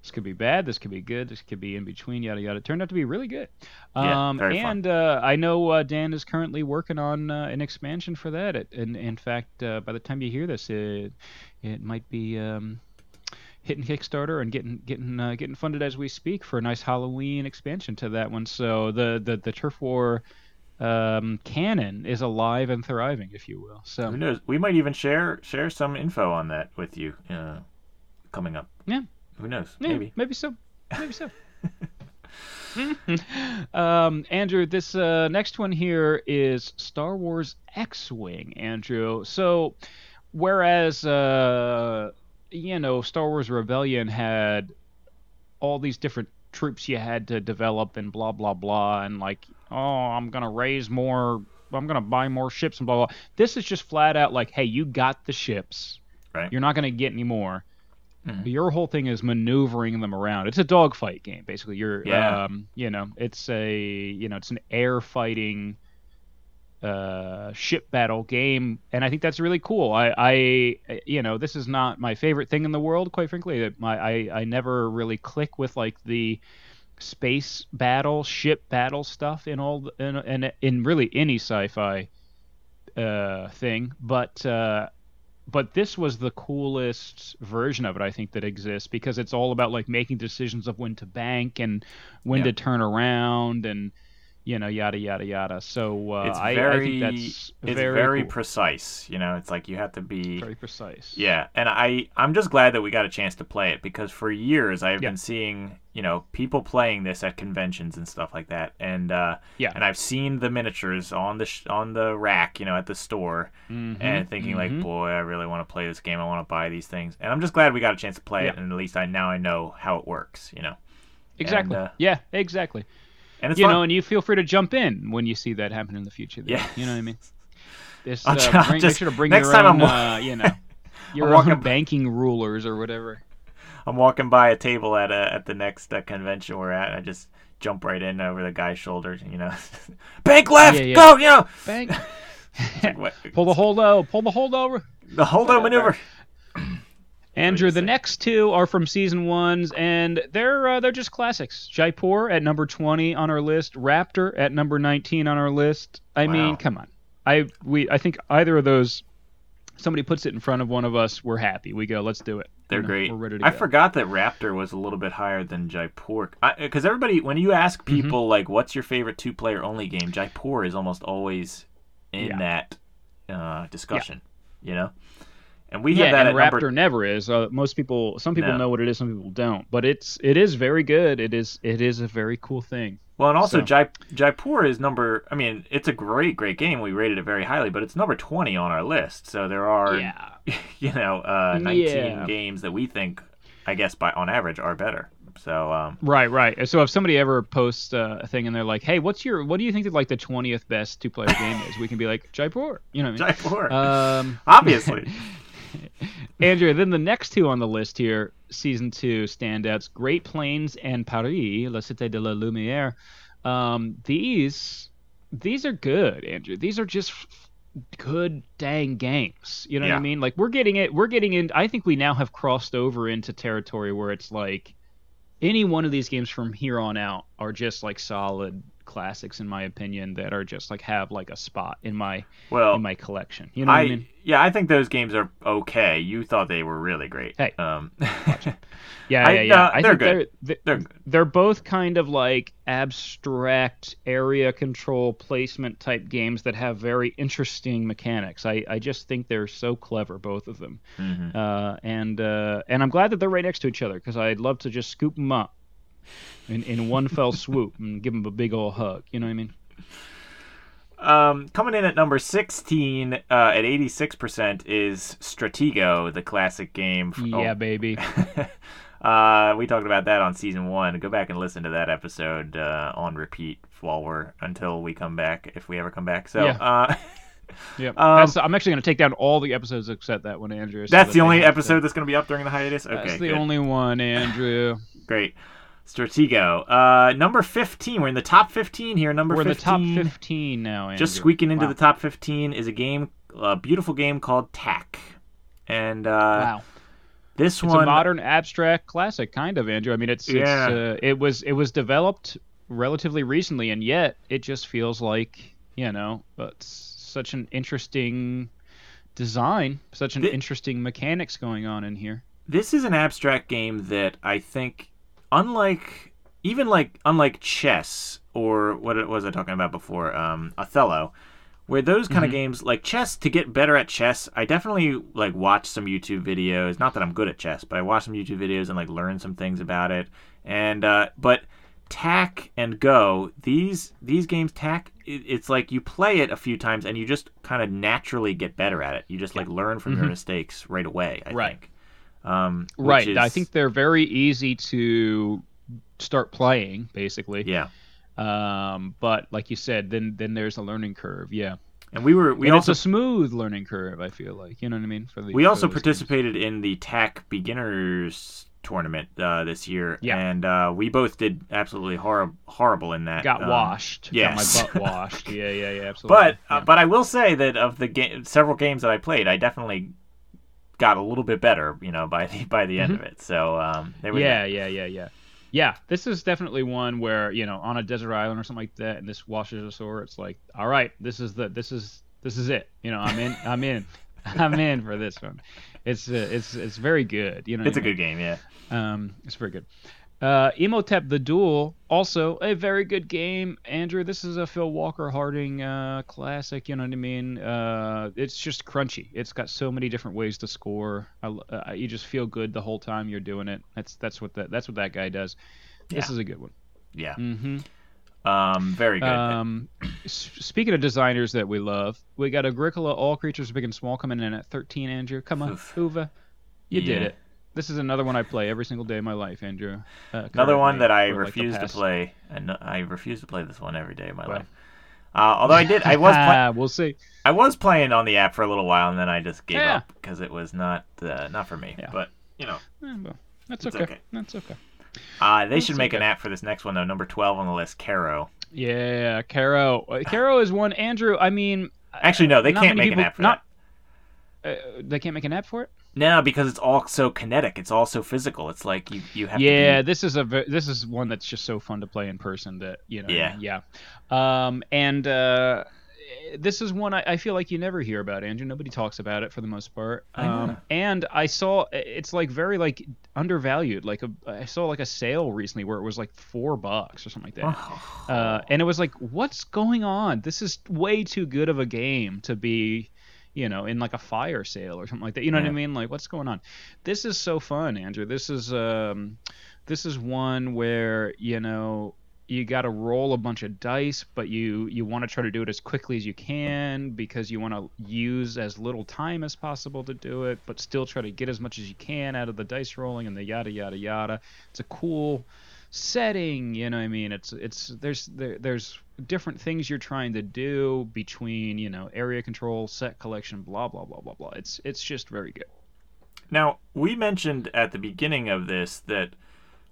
This could be bad. This could be good. This could be in between. Yada yada. It turned out to be really good.
Yeah,
Um,
very fun.
and uh, I know uh, Dan is currently working on uh, an expansion for that. It, and in fact, uh, by the time you hear this, it it might be um, hitting Kickstarter and getting getting uh, getting funded as we speak for a nice Halloween expansion to that one. So the the the turf war um, canon is alive and thriving, if you will. So
Who knows? We might even share share some info on that with you uh, coming up.
Yeah.
Who knows?
Yeah,
Maybe.
maybe so. Maybe so. um, Andrew, this uh, next one here is Star Wars X-wing. Andrew, so whereas uh, you know Star Wars Rebellion had all these different troops you had to develop and blah blah blah, and like oh I'm gonna raise more, I'm gonna buy more ships and blah blah. This is just flat out like, hey, you got the ships,
Right.
you're not gonna get any more.
Mhm.
Your whole thing is maneuvering them around. It's a dogfight game, basically. You're,
Yeah.
um, you know, it's a, you know, it's an air fighting, uh, ship battle game, and I think that's really cool. I, I, you know, this is not my favorite thing in the world, quite frankly. My, I, I never really click with like the space battle, ship battle stuff in all, the, in, in, in really any sci-fi, uh, thing, but. Uh, but this was the coolest version of it I think that exists because it's all about like making decisions of when to bank and when
Yeah.
to turn around and you know yada yada yada. So uh,
it's very
I think that's
it's
very,
very,
cool.
precise. You know, it's like you have to be
very precise.
Yeah, and I I'm just glad that we got a chance to play it because for years I've
Yeah.
been seeing you know people playing this at conventions and stuff like that, and uh,
Yeah.
and I've seen the miniatures on the sh- on the rack, you know, at the store,
Mhm,
and thinking like,
mhm.
boy, I really want to play this game. I want to buy these things, and I'm just glad we got a chance to play it, and at least I now I know how it works, you know,
exactly.
and, uh,
yeah, exactly.
And it's
You
fun.
know, and you feel free to jump in when you see that happen in the future. there.
Yeah.
you know what I mean. This,
I'll
uh, bring,
just-
make sure to bring
next
your
time
own,
I'm
uh, you know, your
walking
own banking rulers or whatever.
I'm walking by a table at a, at the next uh, convention we're at, I just jump right in over the guy's shoulder, you know, bank left,
Yeah, yeah.
go, you know,
Bank.
like,
pull the hold over. Pull the hold over.
the holdo maneuver.
Andrew, the next two are from season ones, and they're uh, they're just classics. Jaipur at number twenty on our list, Raptor at number nineteen on our list. I
Wow.
mean, come on. I we I think either of those, somebody puts it in front of one of us, we're happy. We go, let's do it.
They're great.
We're ready to
I
go.
forgot that Raptor was a little bit higher than Jaipur. Because everybody, when you ask
Mm-hmm.
people like, "What's your favorite two-player only game?" Jaipur is almost always in
Yeah.
that uh, discussion. You know, and we
yeah,
have that
and
at
Raptor
number.
never is. Uh, most people, some people
No.
know what it is, some people don't. But it's it is very good. It is it is a very cool thing.
Well, and also
so-
Jai, Jaipur is number. I mean, it's a great, great game. We rated it very highly, but it's number twenty on our list. So there are,
Yeah.
you know, uh, nineteen
Yeah.
games that we think, I guess, by on average, are better. So um,
Right, right. So if somebody ever posts uh, a thing and they're like, "Hey, what's your what do you think that like the twentieth best two player game is?" We can be like Jaipur. You know what I mean?
Jaipur,
Um,
obviously.
Andrew, then the next two on the list here, season two standouts: Great Plains and Paris, La Cité de la Lumière. Um, these these are good, Andrew. These are just f- good dang games. You know what I mean? Like we're getting it. We're getting in. I think we now have crossed over into territory where it's like any one of these games from here on out are just like solid classics in my opinion that are just like have like a spot in my
Well,
in my collection. You know what
I
I mean?
yeah, I think those games are okay. You thought they were really great.
Hey.
um,
Yeah,
I-
yeah, yeah.
no,
I
they're
think
good.
they're
they're
they're, they're both kind of like abstract area control placement type games that have very interesting mechanics. I, I just think they're so clever, both of them.
Mhm.
Uh, and uh, and I'm glad that they're right next to each other because I'd love to just scoop them up in, in one fell swoop and give them a big old hug. You know what I mean?
Um, coming in at number 16 uh, at 86% is Stratego, the classic game.
Yeah,
oh,
baby.
uh, we talked about that on season one. Go back and listen to that episode uh, on repeat while we're until we come back, if we ever come back. So,
Yeah.
uh,
Yeah,
Um,
I'm actually going to take down all the episodes except that one, Andrew. so
that's
that
the only episode that's going to be up during the hiatus. Okay,
That's the
good.
only one, Andrew.
great. Stratego, uh, number 15. We're in the top 15 here. Number
We're in the
15.
top 15 now, Andrew.
Just squeaking into
Wow.
the top 15 is a game, a beautiful game called Tak. And uh,
Wow.
this one.
It's
one,
a modern abstract classic, kind of, Andrew. I mean, it's,
Yeah.
it's uh, it was it was developed relatively recently, and yet it just feels like you know it's such an interesting design, such an
Thi-
interesting mechanics going on in here.
this is an abstract game that I think, unlike even like unlike chess or what was I talking about before, um, Othello, where those kind of games like chess to get better at chess, I definitely like watch some YouTube videos. Not that I'm good at chess, but I watch some YouTube videos and like learn some things about it. And uh, but Tak and go these these games Tak it, it's like you play it a few times and you just kind of naturally get better at it you just like learn from your mistakes right away i
Right.
think um
Right. I think they're very easy to start playing, basically.
yeah
Um, but like you said, then then there's a learning curve. Yeah.
and we were we
and
also
it's a smooth learning curve. I feel like you know what I mean. For the,
we also
those games.
participated in the Tak beginners tournament uh, this year
Yeah.
and uh, we both did absolutely hor- horrible in that
got
um,
washed.
yes.
Got my butt washed. Yeah, yeah, yeah, absolutely.
But uh,
yeah.
but I will say that of the game, several games that I played, I definitely got a little bit better, you know, by the by the end of it. So um,
Mm-hmm. yeah,
go.
yeah, yeah, yeah. Yeah, this is definitely one where you know on a desert island or something like that, and this washes us ashore. It's like, all right, this is the this is this is it. You know, I'm in. I'm in. I'm in for this one. It's uh, it's it's very good. You know,
It's a good game, yeah.
Um, it's very good. Uh, Imhotep the Duel, also a very good game. Andrew, this is a Phil Walker Harding uh, classic. You know what I mean? Uh, it's just crunchy. It's got so many different ways to score. I, uh, you just feel good the whole time you're doing it. That's that's what that that's what that guy does. This is a good one.
Yeah.
hmm
Um, very good.
Um, speaking of designers that we love, we got Agricola, All Creatures Big and Small coming in at 13. Andrew, come on. Uwe, you did it. This is another one I play every single day of my life, Andrew. Uh,
Another one that I
for, like,
refuse to play, and I refuse to play this one every day of my life. Uh, although I did, I was play-
we'll see.
I was playing on the app for a little while, and then I just gave
Yeah.
up because it was not uh, not for me.
Yeah.
But you know,
Eh, well, that's okay.
okay.
That's okay.
uh, they
That's
should make an app for this next one though. Number twelve on the list, Caro.
Yeah, Caro. Uh, Caro is one. Andrew, I mean,
Actually, no, they can't make an app for
not-
that.
uh, they can't make an app for it.
No, because it's all so kinetic. It's all so physical. It's like you you have
yeah,
to be.
this is a this is one that's just so fun to play in person that you know.
Yeah.
yeah. Um, and uh, this is one I, I feel like you never hear about, Andrew. Nobody talks about it for the most part.
I know.
Um, and I saw it's like very like undervalued. Like a I saw like a sale recently where it was like four bucks or something like that.
Oh.
Uh, and it was like, what's going on? This is way too good of a game to be, you know, in like a fire sale or something like that. You know what I mean? Like, what's going on? This is so fun, Andrew. This is um, this is one where you know you got to roll a bunch of dice, but you you want to try to do it as quickly as you can because you want to use as little time as possible to do it, but still try to get as much as you can out of the dice rolling and the yada yada yada. It's a cool setting, you know what I mean? It's it's there's there, there's different things you're trying to do between, you know, area control, set collection, blah blah blah blah blah. It's it's just very good.
Now, we mentioned at the beginning of this that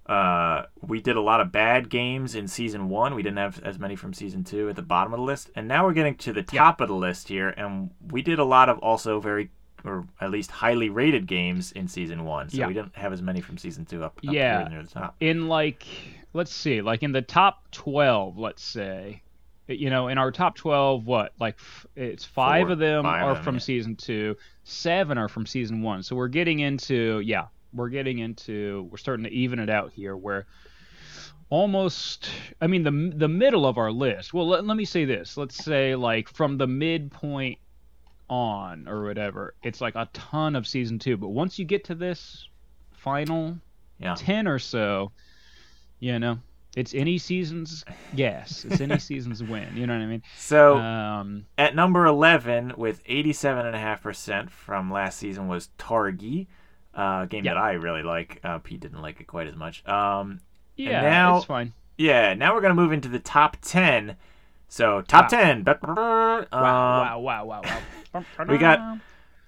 uh, we did a lot of bad games in season one. We didn't have as many from season two at the bottom of the list. And now we're getting to the top of the list here. And we did a lot of also very, or at least highly rated games in season one. So
Yeah.
we didn't have as many from season two up, up
Yeah.
here near the top.
in like let's see like in the top 12 let's say you know in our top 12 what like f- it's five
Four,
of them
five
are
of them,
from
yeah.
season two seven are from season one so we're getting into yeah we're getting into we're starting to even it out here where almost i mean the the middle of our list well let, let me say this let's say like from the midpoint on or whatever it's like a ton of season two but once you get to this final
Yeah.
10 or so, you know, it's any season's guess. It's any season's win. You know what I mean?
So
Um,
at number 11 with 87.5% from last season was Targi. Uh, game
Yeah.
that I really like. Uh, Pete didn't like it quite as much. Um,
yeah,
now-
it's fine.
Yeah, now we're gonna move into the top ten. So top
Wow.
ten. Um,
Wow, wow, wow, wow, wow.
we got-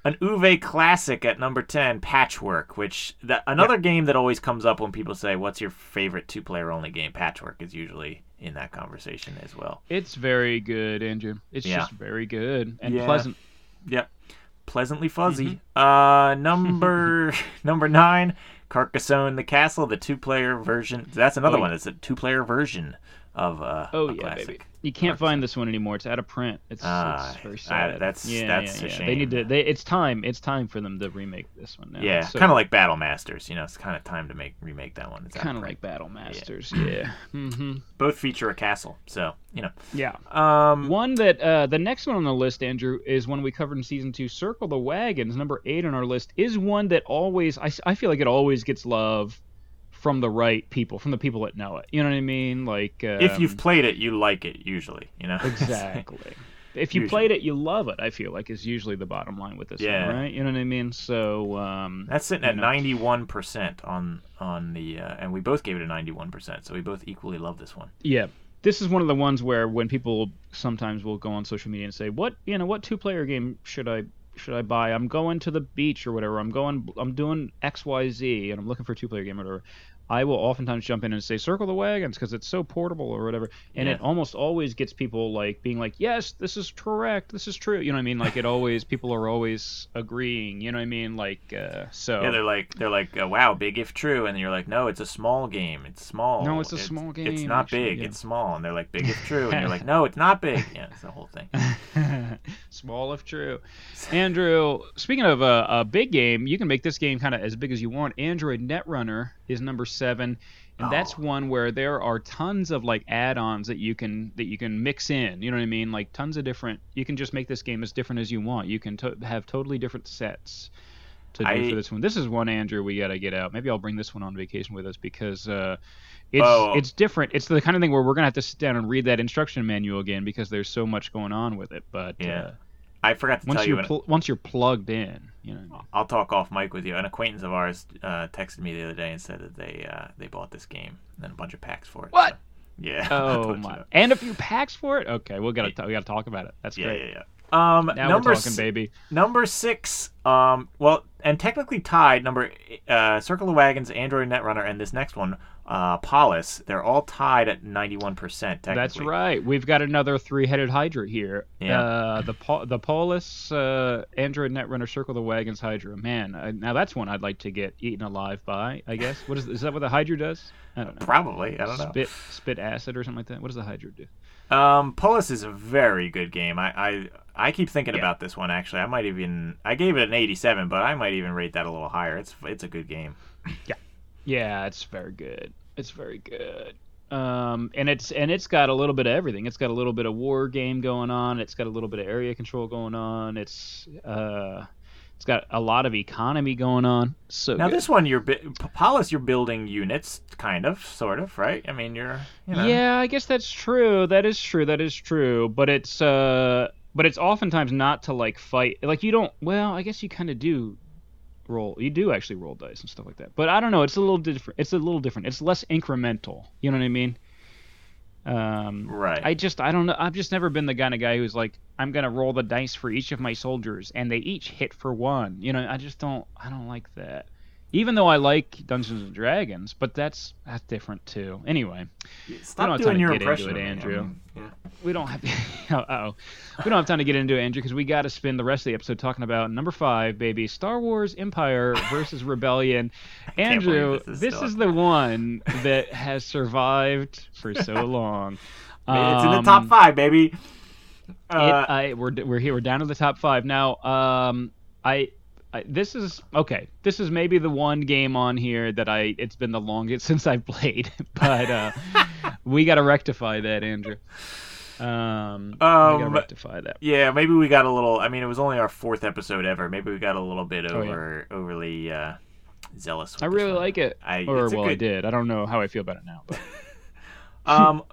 An Uwe classic at number ten, Patchwork, which the, another game that always comes up when people say, "What's your favorite two-player only game?" Patchwork is usually in that conversation as well.
It's very good, Andrew. It's
Yeah.
just very good and
Yeah.
pleasant.
Yep, pleasantly fuzzy.
Mm-hmm.
Uh, number number nine, Carcassonne the Castle, the two-player version. That's another
Oh,
one. It's a two-player version of uh,
Oh
a
yeah,
classic.
baby. You can't find this one anymore. It's out of print. It's,
Ah,
it's very
I-
sad.
that's-
yeah,
that's
yeah,
a
yeah. They need to. They, it's time. It's time for them to remake this one now.
Yeah,
So-
kind of like Battle Masters. You know, it's kind of time to make remake that one. It's
kind of like Battle Masters. Yeah. hmm
both feature a castle, so you know.
Yeah.
Um,
One that uh, the next one on the list, Andrew, is one we covered in season two. Circle the Wagons, number eight on our list, is one that always I, I feel like it always gets love from the right people, from the people that know it. You know what I mean? Like um,
if you've played it, you like it usually. You know.
exactly. If you
Usually.
played it, you love it. I feel like is usually the bottom line with this
Yeah.
one, right? You know what I mean? So um,
That's sitting at ninety-one percent on on the, uh, and we both gave it a ninety-one percent, so we both equally love this one.
Yeah. This is one of the ones where when people sometimes will go on social media and say, "What, you know, what two-player game should I should I buy? I'm going to the beach or whatever. I'm going I'm doing XYZ and I'm looking for a two-player game or whatever." I will oftentimes jump in and say circle the wagons because it's so portable or whatever, and
Yeah.
it almost always gets people like being like, "Yes, this is correct. This is true." You know what I mean? Like it always people are always agreeing. You know what I mean? Like uh, so.
Yeah, they're like they're like, uh, wow, big if true, and you're like, no, it's a small game. It's small.
No, it's a small game.
It's not
actually,
big.
yeah.
It's small, and they're like, big if true, and you're like, no, it's not big. Yeah, it's the whole thing.
Small if true. Andrew, speaking of a, a big game, you can make this game kind of as big as you want. Android Netrunner is number seven, and that's
Oh.
one where there are tons of like add-ons that you can that you can mix in. You know what I mean? Like tons of different. You can just make this game as different as you want. You can to- have totally different sets to do
I-
for this one. This is one Andrew we gotta get out. Maybe I'll bring this one on vacation with us because. uh it's
Oh.
it's different. It's the kind of thing where we're gonna have to sit down and read that instruction manual again because there's so much going on with it. But
Yeah.
uh,
I forgot to
once
tell you.
you're pl- once you're plugged in, you know.
I'll talk off mic with you. An acquaintance of ours uh, texted me the other day and said that they uh, they bought this game and then a bunch of packs for it.
What?
so- yeah.
Oh my!
know.
And a few packs for it. Okay, we gotta ta- we gotta talk about it. That's
Yeah,
great.
yeah, yeah. Um,
Now
number
we're talking,
s-
baby.
Number six, um, well, and technically tied. Number uh, Circle of Wagons, Android Netrunner, and this next one, uh, Polis. They're all tied at ninety-one percent.
That's right. We've got another three-headed Hydra here.
Yeah.
Uh, the Pol- the Polis uh, Android Netrunner Circle the Wagons Hydra. Man, uh, now that's one I'd like to get eaten alive by. I guess. What is is that? What the Hydra does? I don't know.
Probably, I don't know.
Spit spit acid or something like that. What does the Hydra do?
Um, Polis is a very good game. I, I I keep thinking
Yeah.
about this one actually. I might even I gave it an eighty-seven, but I might even rate that a little higher. It's it's a good game.
Yeah, it's very good. It's very good. Um, and it's and it's got a little bit of everything. It's got a little bit of war game going on. It's got a little bit of area control going on. It's uh, it's got a lot of economy going on. So
Now
good.
this one, you're bi- Polis, you're building units, kind of, sort of, right? I mean, you're, you know,
Yeah, I guess that's true. That is true. That is true. But it's uh but it's oftentimes not to like fight like you don't well, I guess you kind of do roll. You do actually roll dice and stuff like that. But I don't know, it's a little different. It's a little different. It's less incremental. You know what I mean? Um
right.
I just I don't know. I've just never been the kind of guy who's like I'm going to roll the dice for each of my soldiers and they each hit for one. You know, I just don't I don't like that. Even though I like Dungeons and Dragons, but that's that's different too. Anyway,
Stop
don't
doing your impression,
it,
me. I
Andrew.
mean, yeah.
we don't have oh we don't have time to get into it andrew because we got to spend the rest of the episode talking about number five baby star wars empire versus rebellion andrew
this is
this is the one that has survived for so long
it's in the top
Um,
five, baby.
it,
Uh,
I, we're we're here. We're down to the top five now. Um, I, I this is okay. This is maybe the one game on here that I. It's been the longest since I've played, but uh, we got to rectify that, Andrew. Um, we got to
Um,
rectify that.
yeah, maybe we got a little. I mean, it was only our fourth episode ever. Maybe we got a little bit
Oh, yeah.
over overly uh, zealous. With
I really
one.
like it.
I,
or well, I did. I don't know how I feel about it now, but
Um,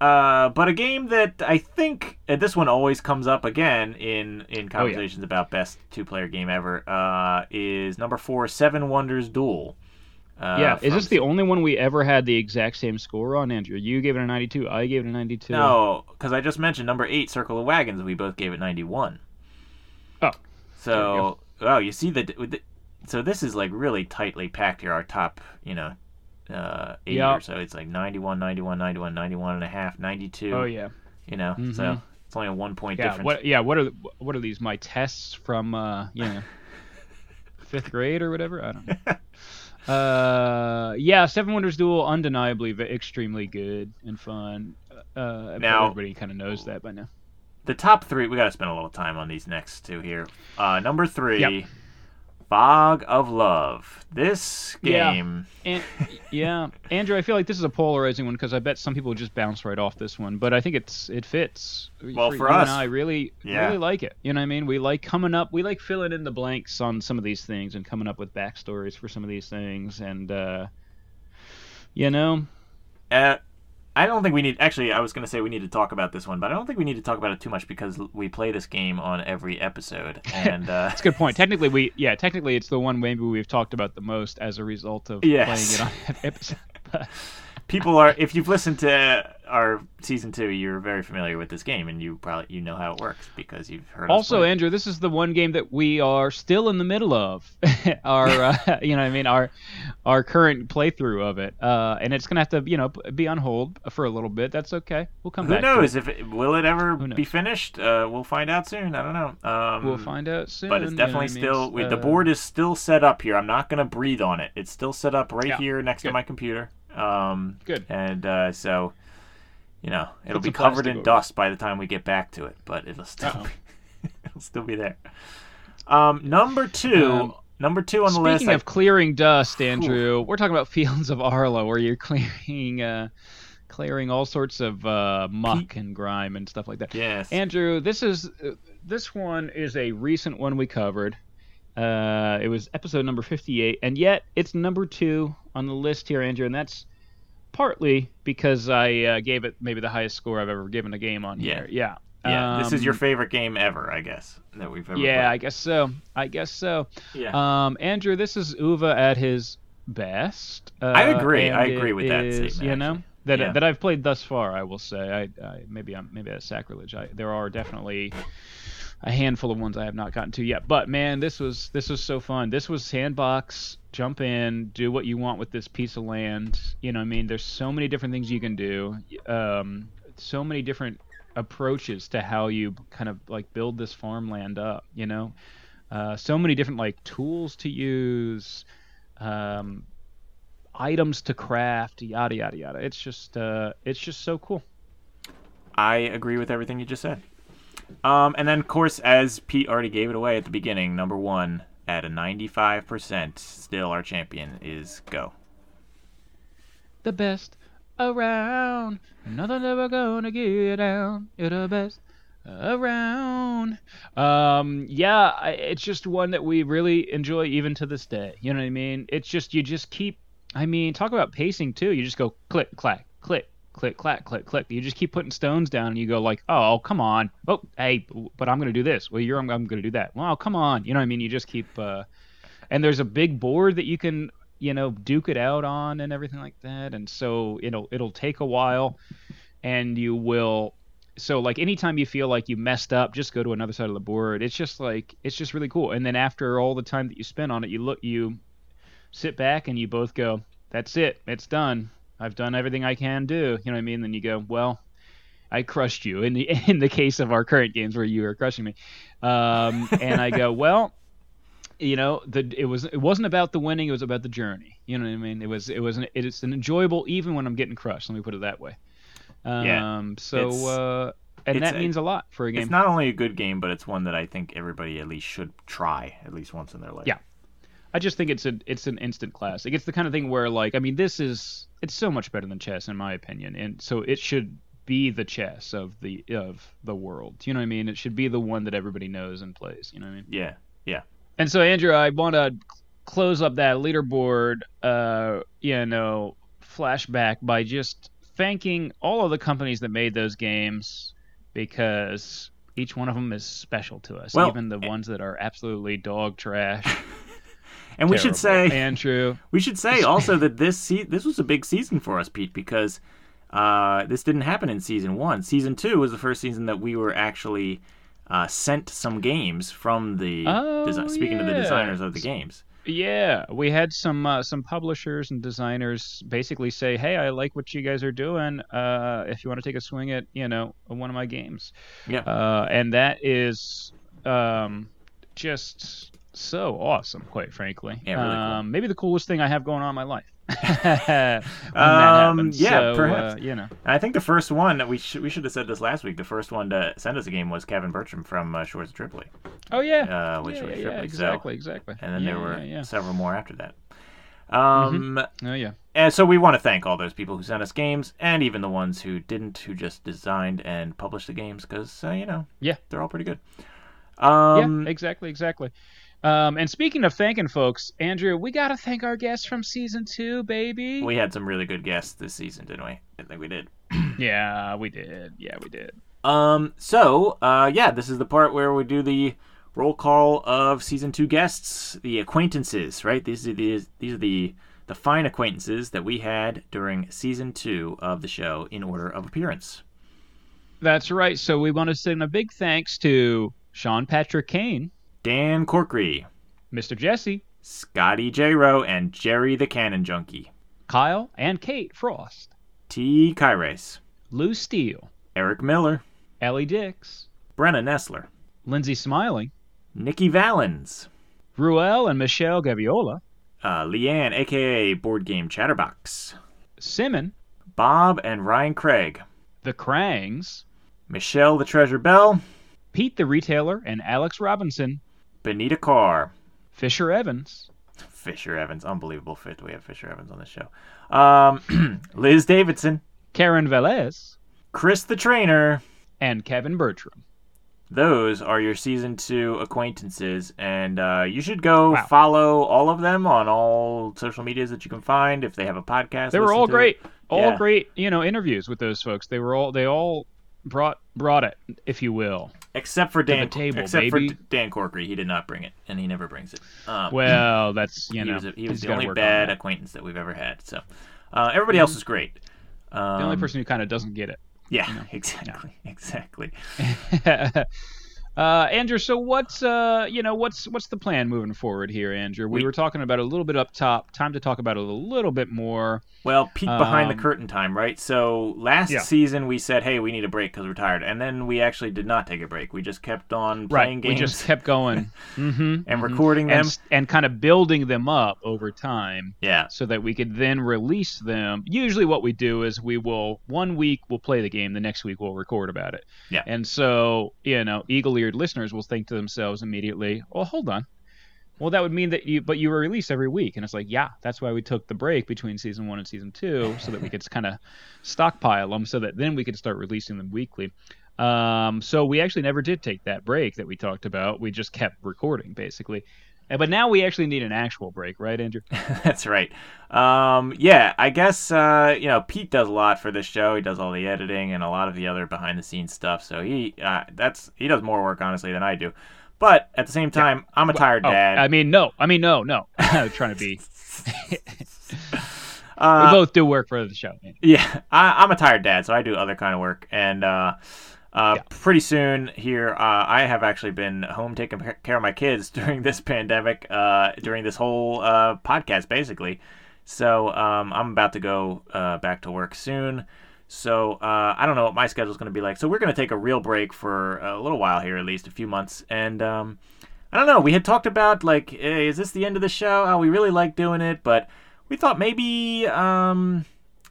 uh, but a game that I think uh, this one always comes up again in
Oh,
in conversations about best two player game ever. Uh, is number four Seven Wonders Duel. Uh,
yeah. Is this the only one we ever had the exact same score on, Andrew? You gave it a 92. I gave it a 92.
No, because I just mentioned number eight, Circle of Wagons. We both gave it ninety-one.
Oh.
So, oh, you see the, the so this is like really tightly packed here. Our top, you know, uh, eight
Yeah.
or so. It's like 91, 91, 91, 91 and a half, 92.
Oh yeah.
You know, so
Mhm.
it's only a one point
Yeah.
difference.
What? Yeah. What are what are these? My tests from uh, you know, fifth grade or whatever. I don't know. Uh, yeah, Seven Wonders Duel, undeniably extremely good and fun. Uh,
Now-
everybody kind of knows that by now.
The top three, we got to spend a little time on these next two here. Uh, number three,
Yep.
Fog of Love. This
Yeah.
game,
And yeah, Andrew, I feel like this is a polarizing one because I bet some people just bounce right off this one, but I think it's it fits.
Well, for
you
us-
and I really
Yeah.
really like it. You know what I mean? We like coming up. We like filling in the blanks on some of these things and coming up with backstories for some of these things, and uh, you know,
uh, I don't think we need. Actually, I was going to say we need to talk about this one, but I don't think we need to talk about it too much because we play this game on every episode, and uh,
That's a good point. Technically, we yeah, technically it's the one maybe we've talked about the most as a result of
Yes.
playing it on episode.
People are. If you've listened to our season two, you're very familiar with this game, and you probably you know how it works because you've heard.
also. Andrew, this is the one game that we are still in the middle of. our uh, you know what I mean our our current playthrough of it, uh, and it's gonna have to you know be on hold for a little bit. That's okay. We'll come back.
Who
back.
knows if it, will it ever be finished? Uh, we'll find out soon. I don't know. Um.
We'll find out soon.
but it's
you know
definitely
I mean?
still we- the
Uh,
board is still set up here. I'm not gonna breathe on it. It's still set up right
Yeah,
here next to my computer. Um,
Good.
And uh, so, you know, it'll
Put
be covered in
over
dust by the time we get back to it, but it'll still be, it'll still be there. Um, number two,
Um,
number two on the list.
Speaking
list.
of clearing dust, Andrew, we're talking about Fields of Arle, where you're clearing, uh, clearing all sorts of uh, muck and grime and stuff like that.
Yes,
Andrew, this is uh, this one is a recent one we covered. Uh, it was episode number 58, and yet it's number two on the list here, Andrew, and that's partly because I uh, gave it maybe the highest score I've ever given a game on
Yeah.
here. Yeah.
yeah, this is your
Um,
favorite game ever, I guess, that we've ever.
Yeah, I guess so. I guess so.
yeah.
Um, Andrew, this is Uwe at his best. Uh,
I agree. I agree
it
with that statement,
You know
actually.
that
Yeah.
that I've played thus far. I will say. I, I maybe I'm maybe that's sacrilege. I, there are definitely a handful of ones I have not gotten to yet. But man, this was this was so fun. This was sandbox. Jump in, do what you want with this piece of land. You know, I mean, there's so many different things you can do. Um, so many different approaches to how you kind of like build this farmland up. You know, uh, so many different like tools to use, um, items to craft, yada yada yada. It's just uh, it's just so cool.
I agree with everything you just said. Um, and then, of course, as Pete already gave it away at the beginning, number one at a 95%, still our champion is Go.
The best around. Nothing ever gonna get you down. You're the best around. Um, yeah, I, it's just one that we really enjoy even to this day. You know what I mean? It's just you just keep. I mean, talk about pacing too. You just go click, clack, click, click, clack, click, click. You just keep putting stones down, and you go like, oh, come on. Oh, hey, but I'm gonna do this. Well, you're I'm, I'm gonna do that. Well, come on. You know what I mean? You just keep. Uh, and there's a big board that you can you know duke it out on and everything like that and so it'll it'll take a while and you will so like anytime you feel like you messed up just go to another side of the board it's just like it's just really cool and then after all the time that you spend on it you look you sit back and you both go that's it it's done i've done everything i can do you know what i mean? Then you go well i crushed you in the in the case of our current games where you were crushing me. Um, and i go well you know the it was it wasn't about the winning it was about the journey. You know what i mean? It was it was an, it's an enjoyable even when i'm getting crushed let me put it that way. Um
Yeah,
so uh and that
a-
means a lot for a game.
It's not only a good game, but it's one that I think everybody at least should try at least once in their life.
Yeah. i just think it's a it's an instant classic it's the kind of thing where like i mean this is it's so much better than chess in my opinion and so it should be the chess of the of the world you know what i mean it should be the one that everybody knows and plays you know what i mean
Yeah. Yeah.
And so, Andrew, I want to close up that leaderboard, uh, you know, flashback by just thanking all of the companies that made those games because each one of them is special to us,
Well,
even the ones that are absolutely dog trash.
And we should say
Andrew.
we should say also that this se- this was a big season for us, Pete, because uh, this didn't happen in season one. Season two was the first season that we were actually uh, sent some games from the
Oh,
desi- speaking to the designers of the games.
Yeah, we had some uh, some publishers and designers basically say, "Hey, I like what you guys are doing. Uh, if you want to take a swing at, you know, one of my games."
Yeah.
uh, and that is um, just so awesome, quite frankly.
Yeah, really cool.
um, maybe the coolest thing I have going on in my life.
Um, yeah,
So,
perhaps.
Uh, you know,
I think the first one that we should we should have said this last week. The first one to send us a game was Kevin Bertram from uh, Shores of Tripoli,
oh yeah,
uh, which
yeah,
was
yeah, yeah,
So-
exactly, exactly.
and then
yeah,
there were several more after that. Um,
Oh yeah.
And so we want to thank all those people who sent us games, and even the ones who didn't, who just designed and published the games, because uh, you know,
Yeah.
they're all pretty good. Um,
yeah, exactly, exactly. Um, and speaking of thanking folks, Andrew, we got to thank our guests from season two, baby.
we had some really good guests this season, didn't we? I think we did.
yeah, we did. Yeah, we did.
Um, so uh, yeah, this is the part where we do the roll call of season two guests, the acquaintances, right? These are the these are the the fine acquaintances that we had during season two of the show in order of appearance.
That's right. So we want to send a big thanks to Sean Patrick Kane,
Dan Corkery,
Mr. Jesse,
Scotty J. Rowe, and Jerry the Cannon Junkie.
Kyle, and Kate Frost,
T. Kyrace,
Lou Steele,
Eric Miller,
Ellie Dix,
Brenna Nessler,
Lindsay Smiling,
Nikki Valens,
Ruel and Michelle Gaviola,
uh, Leanne, aka Board Game Chatterbox,
Simon,
Bob and Ryan Craig,
The Crangs,
Michelle the Treasure Bell,
Pete the Retailer and Alex Robinson,
Benita Carr,
Fisher Evans,
Fisher Evans, unbelievable fit. We have Fisher Evans on the show. Um, Liz Davidson,
Karen Velez,
Chris the Trainer.
and Kevin Bertram.
Those are your season two acquaintances, and uh, you should go
Wow.
follow all of them on all social medias that you can find. If they have a podcast,
They were all
to it.
great, all
Yeah.
great, you know, interviews with those folks. They were all they all brought brought it, if you will.
Except for Dan.
table,
except
baby.
for Dan Corkery, he did not bring it, and he never brings it. Um,
Well, that's you
he
know,
was, a, he was the only
work on
bad acquaintance that we've ever had. So uh, everybody else is great. Um,
The only person who kind of doesn't get it.
Yeah, exactly, exactly.
uh, Andrew, so what's uh, you know, what's what's the plan moving forward here, Andrew? We,
We-
were talking about a little bit up top. Time to talk about it a little bit more.
Well, peek behind the
Um,
curtain time, right? So last
Yeah.
season we said, "Hey, we need a break because we're tired," and then we actually did not take a break. We just kept on playing
right.
games
We just kept going. mm-hmm,
and recording
and
them.
s- and kind of building them up over time.
yeah,
so that we could then release them. Usually, what we do is we will one week we'll play the game, the next week we'll record about it.
Yeah.
And so you know, eagle-eared listeners will think to themselves immediately, "Well, hold on, well, that would mean that you, but you were released every week, and it's like, yeah, that's why we took the break between season one and season two, so that we could kind of stockpile them, so that then we could start releasing them weekly. Um, so we actually never did take that break that we talked about. We just kept recording basically. Uh, But now we actually need an actual break, right, Andrew?
That's right. Um, yeah, I guess uh, you know Pete does a lot for this show. He does all the editing and a lot of the other behind the scenes stuff. So he uh, that's he does more work honestly than I do. But at the same time, I'm a tired
Oh,
dad.
I mean, no. I mean, no, no. I'm trying to be.
Uh,
we both do work for the show. man.
Yeah, I, I'm a tired dad, so I do other kind of work, and uh,
Yeah.
pretty soon here, uh, I have actually been home taking care of my kids during this pandemic, uh, during this whole uh, podcast, basically. So um, I'm about to go uh, back to work soon. So uh, I don't know what my schedule is going to be like. So we're going to take a real break for a little while here, at least a few months, and. Um, I don't know. We had talked about like, hey, is this the end of the show? Oh, we really like doing it, but we thought maybe, um,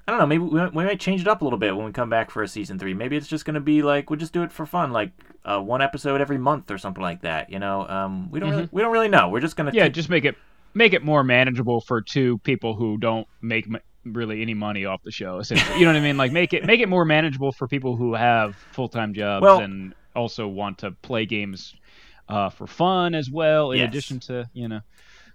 I don't know, maybe we, we might change it up a little bit when we come back for a season three. Maybe it's just gonna be like we'll just do it for fun, like uh, one episode every month or something like that. You know, um, we don't really, we don't really know. We're just gonna
Mm-hmm. Yeah, just make it make it more manageable for two people who don't make m- really any money off the show. Essentially, you know what I mean? Like make it make it more manageable for people who have full time jobs
Well-
and also want to play games uh, for fun as well. In
Yes.
addition to you know,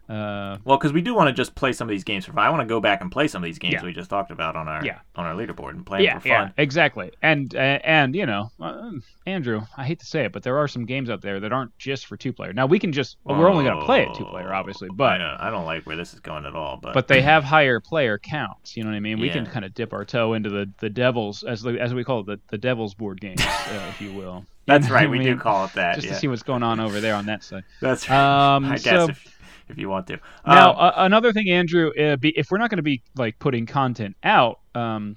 uh,
well, because we do want to just play some of these games for fun. I want to go back and play some of these games
Yeah.
we just talked about on our
Yeah.
on our leaderboard and play
yeah,
them for
yeah,
fun.
exactly. And uh, and you know, uh, Andrew, I hate to say it, but there are some games out there that aren't just for two player. Now we can just well, we're only going to play it two player, obviously,
I
but
don't, I don't like where this is going at all. But
but they have higher player counts. You know what I mean? We can kind of dip our toe into the the devils as the, as we call it the the devil's board games, uh, if you will. You
that's
know
right. We
I
do call it that.
just
yeah.
to see what's going on over there on that side.
That's right.
Um,
I guess
so-
if, if you want to.
Now,
Um,
uh, another thing, Andrew, uh, be, if we're not going to be like putting content out, um,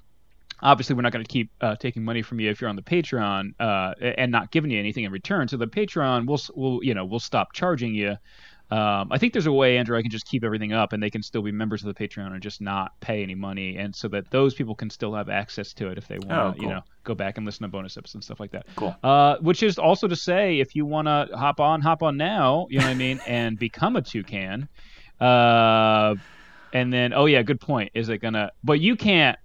obviously we're not going to keep uh, taking money from you if you're on the Patreon uh, and not giving you anything in return. So the Patreon will, will you know, will stop charging you. Um, I think there's a way, Andrew, I can just keep everything up, and they can still be members of the Patreon and just not pay any money, and so that those people can still have access to it if they want to,
Oh,
you know, go back and listen to bonus episodes and stuff like that.
Cool.
Uh, which is also to say, if you want to hop on, hop on now, you know what I mean, and become a toucan. Uh, and then, oh yeah, good point. Is it gonna? But you can't.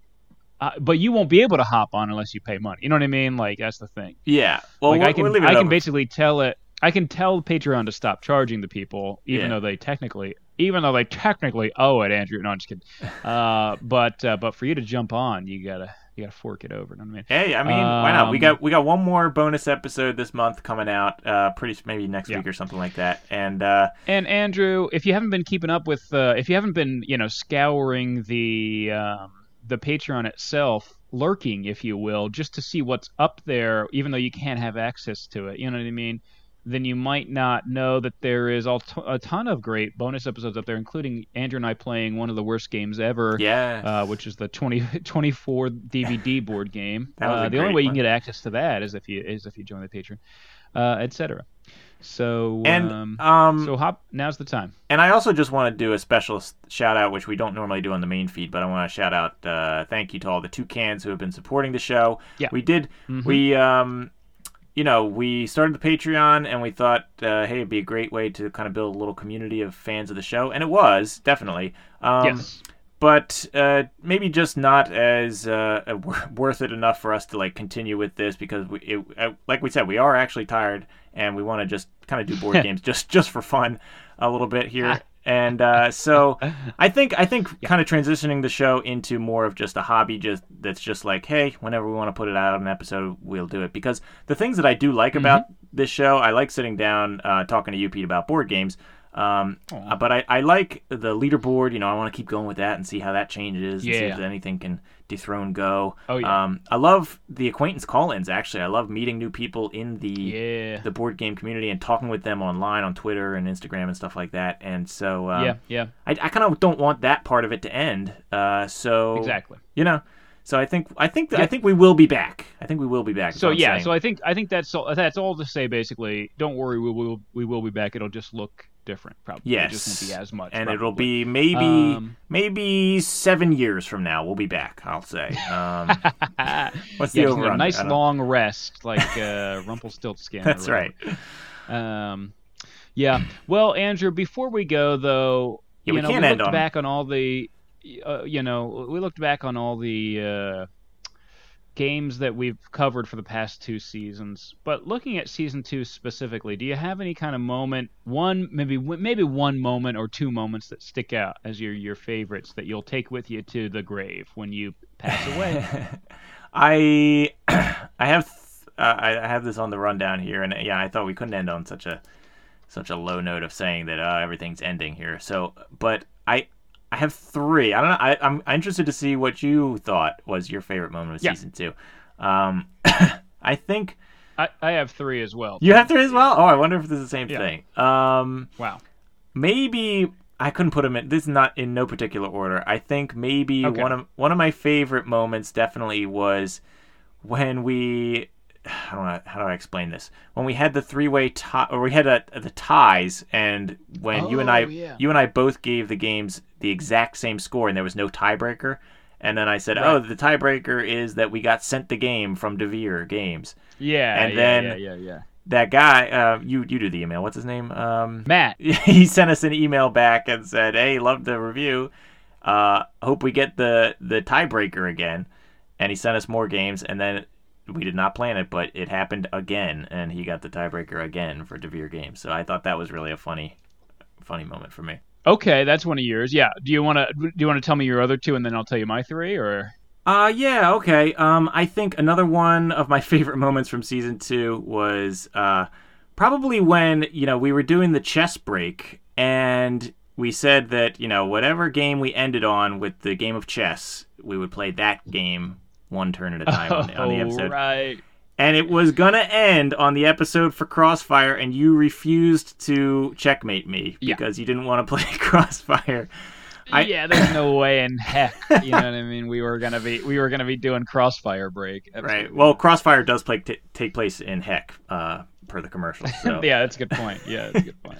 Uh, but you won't be able to hop on unless you pay money. You know what I mean? Like that's the thing.
yeah. Well,
like I can, I can basically tell it. I can tell Patreon to stop charging the people, even
Yeah.
though they technically, even though they technically owe it, Andrew. No, I'm just kidding. Uh, but uh, but for you to jump on, you gotta you gotta fork it over. You know what I mean?
Hey, I mean, why not? We
Um,
got we got one more bonus episode this month coming out, uh, pretty maybe next
Yeah.
week or something like that. And uh,
And Andrew, if you haven't been keeping up with, uh, if you haven't been, you know, scouring the um, the Patreon itself, lurking, if you will, just to see what's up there, even though you can't have access to it, you know what I mean? Then you might not know that there is all t- a ton of great bonus episodes up there, including Andrew and I playing one of the worst games ever,
yeah,
uh, which is the 20, 24 DVD board game.
That was a
uh, the only way you can get access to that is if you is if you join the Patreon, uh, etc. So
and
um,
um,
so hop. Now's the time.
and I also just want to do a special shout out, which we don't normally do on the main feed, but I want to shout out, uh, thank you to all the two cans who have been supporting the show.
Yeah.
we did.
Mhm.
We um, you know, we started the Patreon and we thought, uh, hey, it'd be a great way to kind of build a little community of fans of the show, and it was definitely. Um,
yes.
but uh, maybe just not as uh, uh, worth it enough for us to like continue with this because we, it, uh, like we said, we are actually tired and we want to just kind of do board games just just for fun a little bit here. And uh, so I think I think kind of transitioning the show into more of just a hobby, just that's just like, hey, whenever we want to put it out an episode, we'll do it. Because the things that I do like about this show, I like sitting down uh, talking to you, Pete, about board games. Um, uh, but I, I like the leaderboard. You know, I want to keep going with that and see how that changes. And see if anything can dethrone Go.
Oh, yeah.
Um, I love the acquaintance call-ins. Actually, I love meeting new people in the
Yeah.
the board game community and talking with them online on Twitter and Instagram and stuff like that. And so, um,
yeah. Yeah.
I, I kind of don't want that part of it to end. Uh, so
Exactly.
you know, so I think I think I think we will be back. I think we will be back.
So yeah.
saying.
So I think I think that's all, that's all to say. Basically, don't worry. We will we will be back. It'll just look different. Probably.
yes,
It just won't be as much.
and it'll be maybe
Um,
maybe seven years from now. We'll be back. I'll say. Um, what's
yeah,
the
just
over
a nice long rest, like uh, Rumpelstiltskin.
That's right.
Um, Yeah. Well, Andrew, before we go though,
Yeah,
you
we
know, we looked
on-
back on all the, uh, you know, we looked back on all the uh, games that we've covered for the past two seasons. But looking at season two specifically, do you have any kind of moment, one maybe maybe one moment or two moments that stick out as your your favorites that you'll take with you to the grave when you pass away?
I I have uh, I have this on the rundown here, and yeah, I thought we couldn't end on such a such a low note of saying that uh, everything's ending here. So, but I I have three. I don't know. I, I'm interested to see what you thought was your favorite moment of
Yeah.
season two. Um, I think
I, I have three as well.
you have three as well. Oh, I wonder if this is the same
Yeah.
thing. Um,
Wow.
maybe I couldn't put them in. This is not in no particular order. I think maybe
Okay.
one of one of my favorite moments definitely was when we. I don't know how do I explain this. When we had the three way tie, or we had a, the ties, and when you and I,
Oh, yeah.
you and I both gave the games the exact same score, and there was no tiebreaker. And then I said,
Right.
"Oh, the tiebreaker is that we got sent the game from Devir Games."
Yeah.
And
yeah,
then-
yeah, yeah, yeah.
That guy, uh, you you do the email. What's his name? Um,
Matt.
he sent us an email back and said, "Hey, love the review. Uh, hope we get the the tiebreaker again." And he sent us more games, and then we did not plan it, but it happened again, and he got the tiebreaker again for Devir Games. So I thought that was really a funny, funny moment for me.
Okay, that's one of yours. Yeah. Do you want to do you want to tell me your other two and then I'll tell you my three or
Uh yeah, okay. Um I think another one of my favorite moments from season 2 was uh probably when, you know, we were doing the chess break and we said that, you know, whatever game we ended on with the game of chess, we would play that game one turn at a time on, the, on the
Oh,
episode.
right.
And it was gonna end on the episode for Crossfire, and you refused to checkmate me
Yeah.
because you didn't want to play Crossfire. I-
yeah, there's no way in heck. You know what I mean? We were gonna be we were gonna be doing crossfire break.
Right. Well, Crossfire does play, t- take place in Heck, uh, per the commercial. So.
yeah, that's a good point. Yeah, that's a good point.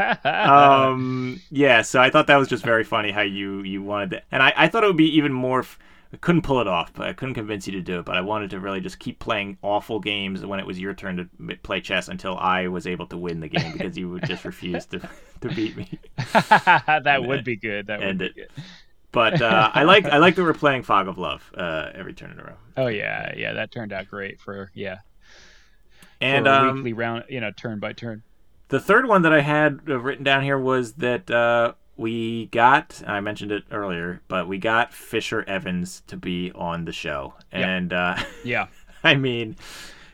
um. Yeah. So I thought that was just very funny how you you wanted to, and I I thought it would be even more. F- I couldn't pull it off, but I couldn't convince you to do it. But I wanted to really just keep playing awful games when it was your turn to play chess until I was able to win the game because you would just refuse to to beat me.
that would be good. That would be
it.
good.
But uh, I like I like that we're playing Fog of Love uh, every turn in a row.
Oh yeah, yeah, that turned out great for yeah.
And
for
um,
weekly round, you know, turn by turn.
The third one that I had uh, written down here was that uh, we got, I mentioned it earlier, but we got Fisher Evans to be on the show.
Yeah.
And uh,
Yeah.
I mean,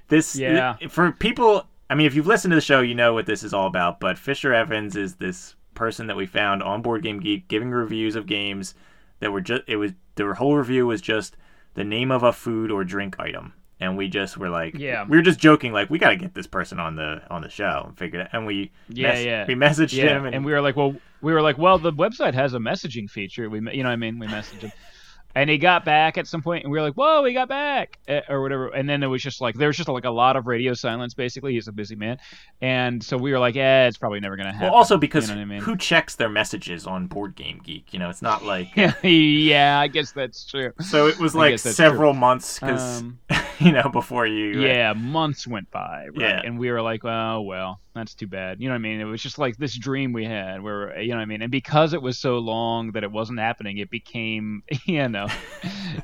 this,
Yeah.
for people, I mean, if you've listened to the show, you know what this is all about. But Fisher Evans is this person that we found on Board Game Geek giving reviews of games that were just, it was, their whole review was just the name of a food or drink item. And we just were like,
Yeah.
we were just joking, like we got to get this person on the on the show, and figured, it. Out. and we
Yeah,
mess-
yeah.
we messaged
Yeah,
him, and,
and we were like, well, we were like, well, the website has a messaging feature. We, you know, what I mean, we messaged him, and he got back at some point, and we were like, whoa, he got back, eh, or whatever. And then it was just like, there was just like a lot of radio silence. Basically, he's a busy man, and so we were like, yeah, it's probably never gonna happen.
well, also because
you know I mean?
who checks their messages on Board Game Geek? You know, it's not like
yeah, I guess that's true.
so. It was like several months because
Um,
you know before you
yeah, months went by, right?
Yeah.
And we were like, oh well, that's too bad. You know what I mean? It was just like this dream we had, where you know what I mean. And because it was so long that it wasn't happening, it became, you know,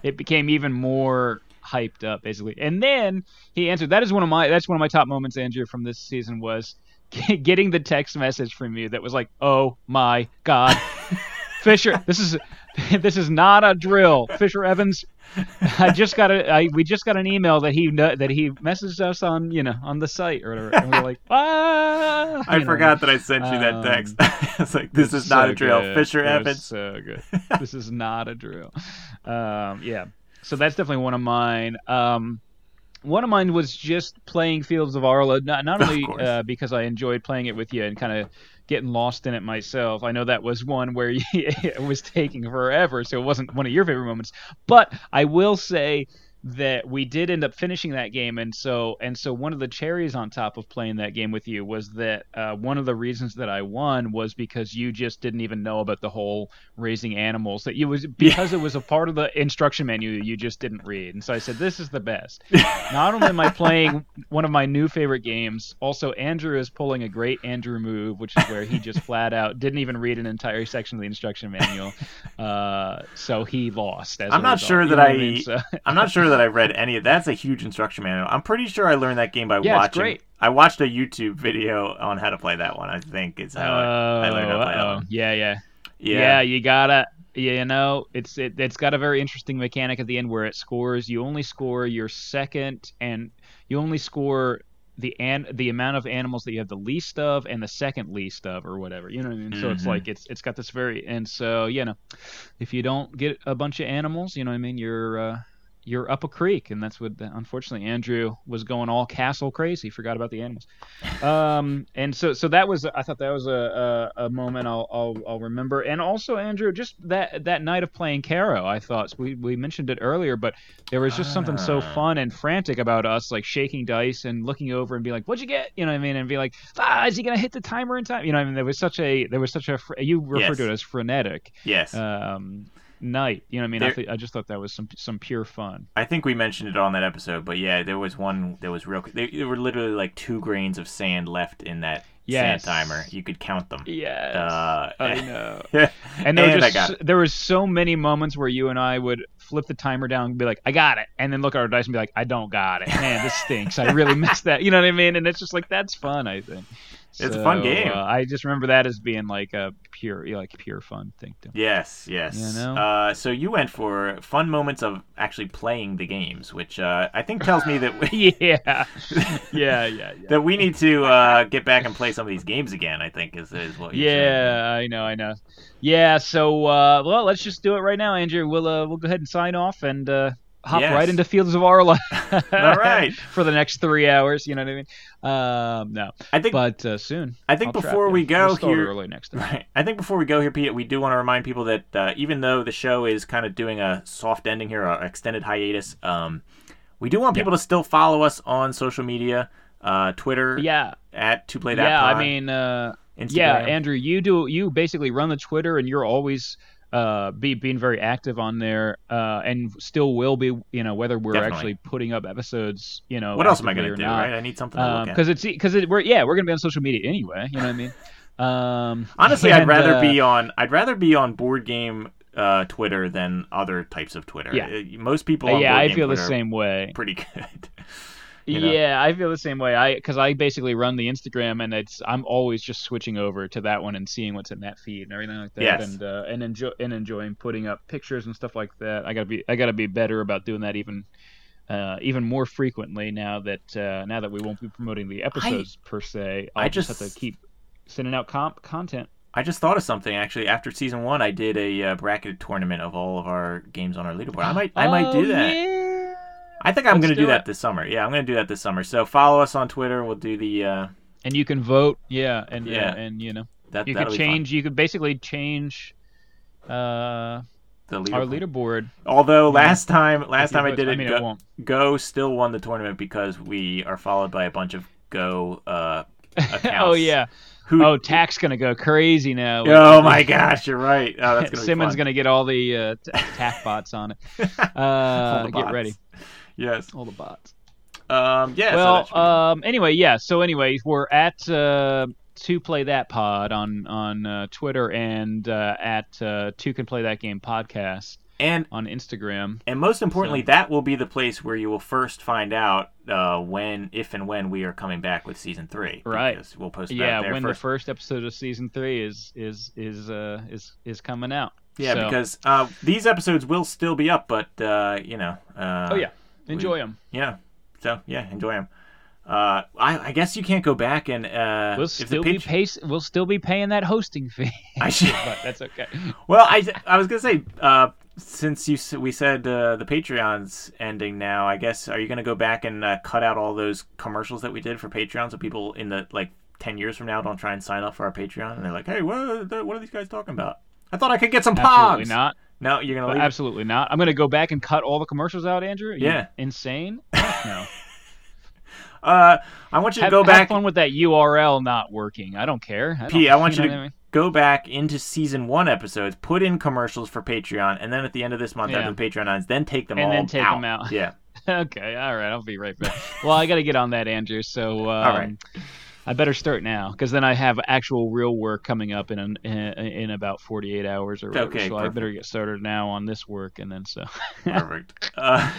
it became even more hyped up, basically. And then he answered. That is one of my. That's one of my top moments, Andrew, from this season was getting the text message from you that was like, oh my god. Fisher, this is this is not a drill. Fisher Evans, I just got a I, we just got an email that he that he messaged us on you know on the site or whatever, and we were like, ah.
I
know.
forgot that I sent you that
Um,
text. it's like this is not
So
a drill.
good.
Fisher
It
Evans.
So good. this is not a drill. Um, yeah. So that's definitely one of mine. Um, one of mine was just playing Fields of Arle, not, not only uh, because I enjoyed playing it with you and kind of getting lost in it myself. I know that was one where it was taking forever, so it wasn't one of your favorite moments. But I will say that we did end up finishing that game and so and so one of the cherries on top of playing that game with you was that uh, one of the reasons that I won was because you just didn't even know about the whole raising animals that you was because it was a part of the instruction menu you just didn't read and so I said this is the best not only am I playing one of my new favorite games also Andrew is pulling a great Andrew move which is where he just flat out didn't even read an entire section of the instruction manual uh, so he lost as
I'm not
result.
sure
You
that
know what
I.
mean? So-
I'm not sure that I read any of that's a huge instruction manual. I'm pretty sure I learned that game by
Yeah, it's
watching.
great.
I watched a YouTube video on how to play that one. I think is how I, I learned how to play that
uh-oh.
one.
Yeah, yeah,
Yeah.
yeah. You gotta, you know, it's it, it's got a very interesting mechanic at the end where it scores. You only score your second, and you only score the an the amount of animals that you have the least of and the second least of, or whatever. You know what I mean? So it's
Mhm.
like it's it's got this very, and so you know, if you don't get a bunch of animals, you know what I mean, you're. uh you're up a creek, and that's what unfortunately Andrew was going all castle crazy. Forgot about the animals, um, and so so that was I thought that was a a, a moment I'll, I'll I'll remember. And also Andrew, just that that night of playing Caro, I thought we we mentioned it earlier, but there was just something so
Ah.
fun and frantic about us, like shaking dice and looking over and be like, "What'd you get?" You know what I mean? And be like, "Ah, is he gonna hit the timer in time?" You know, what I mean, there was such a there was such a you referred
Yes.
to it as frenetic
Yes.
um, night. You know what I mean? I, th- I just thought that was some some pure fun.
I think we mentioned it on that episode, but yeah, there was one that was real. There, there were literally like two grains of sand left in that
Yes.
sand timer. You could count them.
Yes,
Uh,
I know.
and
And there were
I
just there was so many moments where you and I would flip the timer down and be like, "I got it," and then look at our dice and be like, "I don't got it." Man, this stinks. I really missed that. You know what I mean? And it's just like that's fun. I think
It's a fun game.
Uh, I just remember that as being like a pure, like pure fun thing. To
Yes, yes.
You know?
Uh, so you went for fun moments of actually playing the games, which uh, I think tells me that we,
yeah, yeah, yeah, yeah.
that we need to uh, get back and play some of these games again. I think is is what saying.
Yeah, I know, I know. Yeah, so uh, well, let's just do it right now, Andrew. We'll uh, we'll go ahead and sign off and uh, hop
Yes.
right into Fields of Arle.
All right.
for the next three hours. You know what I mean? Um, no,
I think
but uh, soon.
I think
I'll
before we go
We'll
here-
early next time.
Right. I think before we go here, Pete, we do want to remind people that uh, even though the show is kind of doing a soft ending here, an extended hiatus, um, we do want people to still follow us on social media, uh, Twitter
Yeah,
at to play that.
yeah.
Pod,
I mean, uh,
Instagram.
yeah, Andrew, you do you basically run the Twitter, and you're always uh be being very active on there uh and still will be you know whether we're
Definitely.
actually putting up episodes you know
what else am I going to do?
not.
Right? I need something to look at.
because it's because it, we're yeah we're gonna be on social media anyway you know what I mean um
Honestly, I'd rather
uh,
be on. I'd rather be on board game uh, Twitter than other types of Twitter.
Yeah.
Uh, most people. On
yeah I feel the
Twitter are
same way
Pretty good. You know?
Yeah, I feel the same way. I because I basically run the Instagram, and it's I'm always just switching over to that one and seeing what's in that feed and everything like that,
Yes.
and uh, and enjoy and enjoying putting up pictures and stuff like that. I gotta be I gotta be better about doing that even. Uh, even more frequently now that uh, now that we won't be promoting the episodes per se, I'll
I
just, have to keep sending out comp content.
I just thought of something actually. After season one, I did a uh, bracketed tournament of all of our games on our leaderboard. I might, I might do
Oh,
that.
Yeah.
I think I'm going to do
do
that this summer. Yeah, I'm going to do that this summer. So follow us on Twitter. We'll do the uh,
And you can vote, yeah, and yeah,
Yeah.
and you know,
that.
you could change. You could basically change uh,
the
our
leaderboard.
leaderboard.
Although
Yeah.
last time, last time I did it,
I mean,
Go,
it.
Go still won the tournament because we are followed by a bunch of Go uh, accounts.
oh yeah.
Who?
Oh, Tak's gonna go crazy now.
Oh my gosh, you're right. Oh, that's gonna be
Simmons
fun.
gonna get all the uh, t- Tak bots on it. Uh, get
bots.
ready,
Yes.
all the bots.
Um. Yeah. so
well,
should
um, anyway, yeah. So anyway, we're at uh, to play that pod on on uh, Twitter and uh, at uh, two can play that game podcast
and
on Instagram.
And most importantly,
So-
that will be the place where you will first find out uh, when, if and when we are coming back with season three.
Right.
because We'll post that
Yeah,
there
when
first.
the first episode of season three is is is uh, is is coming out.
yeah,
So-
because uh, these episodes will still be up, but uh, you know. Uh,
oh yeah, enjoy them.
Yeah. So yeah, enjoy them. Uh, I, I guess you can't go back and uh,
We'll still be
page-
pace. We'll still be paying that hosting fee.
I should-
but that's okay.
Well, I, I was gonna say uh, since you we said uh, the Patreon's ending now, I guess are you gonna go back and uh, cut out all those commercials that we did for Patreon so people in the like ten years from now don't try and sign up for our Patreon and they're like, hey, what are, what are these guys talking about? I thought I could get some
Absolutely
pogs.
not.
No, you're gonna it?
absolutely not. I'm gonna go back and cut all the commercials out, Andrew.
Yeah.
Insane. No.
Uh, I want you to
have,
go
have
back.
fun with that URL not working. I don't care. I
P, I want you
know
to
I mean?
go back into season one episodes, put in commercials for Patreon, and then at the end of this month,
Yeah.
after the Patreon ends, then take them
And
all
then take
out.
'em out.
Yeah.
okay, all right. I'll be right back. well, I got to get on that, Andrew. So, um,
All right.
I better start now because then I have actual real work coming up in an, in, in about 48 hours or whatever.
Okay,
so I better get started now on this work and then so.
Perfect. Uh,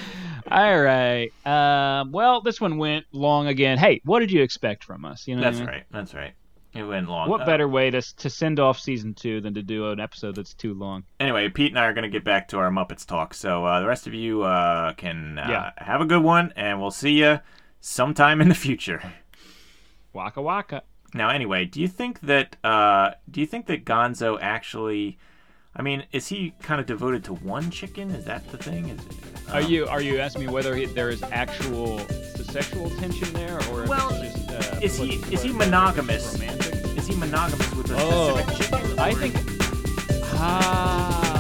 All right. Um, well, this one went long again. Hey, what did you expect from us? You know, what I
that's
mean?
right. That's right. It went long.
What
Uh,
better way to to send off season two than to do an episode that's too long?
Anyway, Pete and I are going to get back to our Muppets talk. So uh, the rest of you uh, can uh,
Yeah.
have a good one, and we'll see you sometime in the future.
Waka waka.
Now, anyway, do you think that uh, do you think that Gonzo actually? I mean, is he kind of devoted to one chicken? Is that the thing? Is it,
Are
um,
you are you asking me whether he, there is actual sexual tension there, or if
Well,
it's just uh,
is he-
what-
is he monogamous?
Romantic?
Is he monogamous with a
Oh,
specific chicken?
I
or-
think. Oh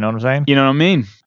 You know what I'm saying?
You know what I mean?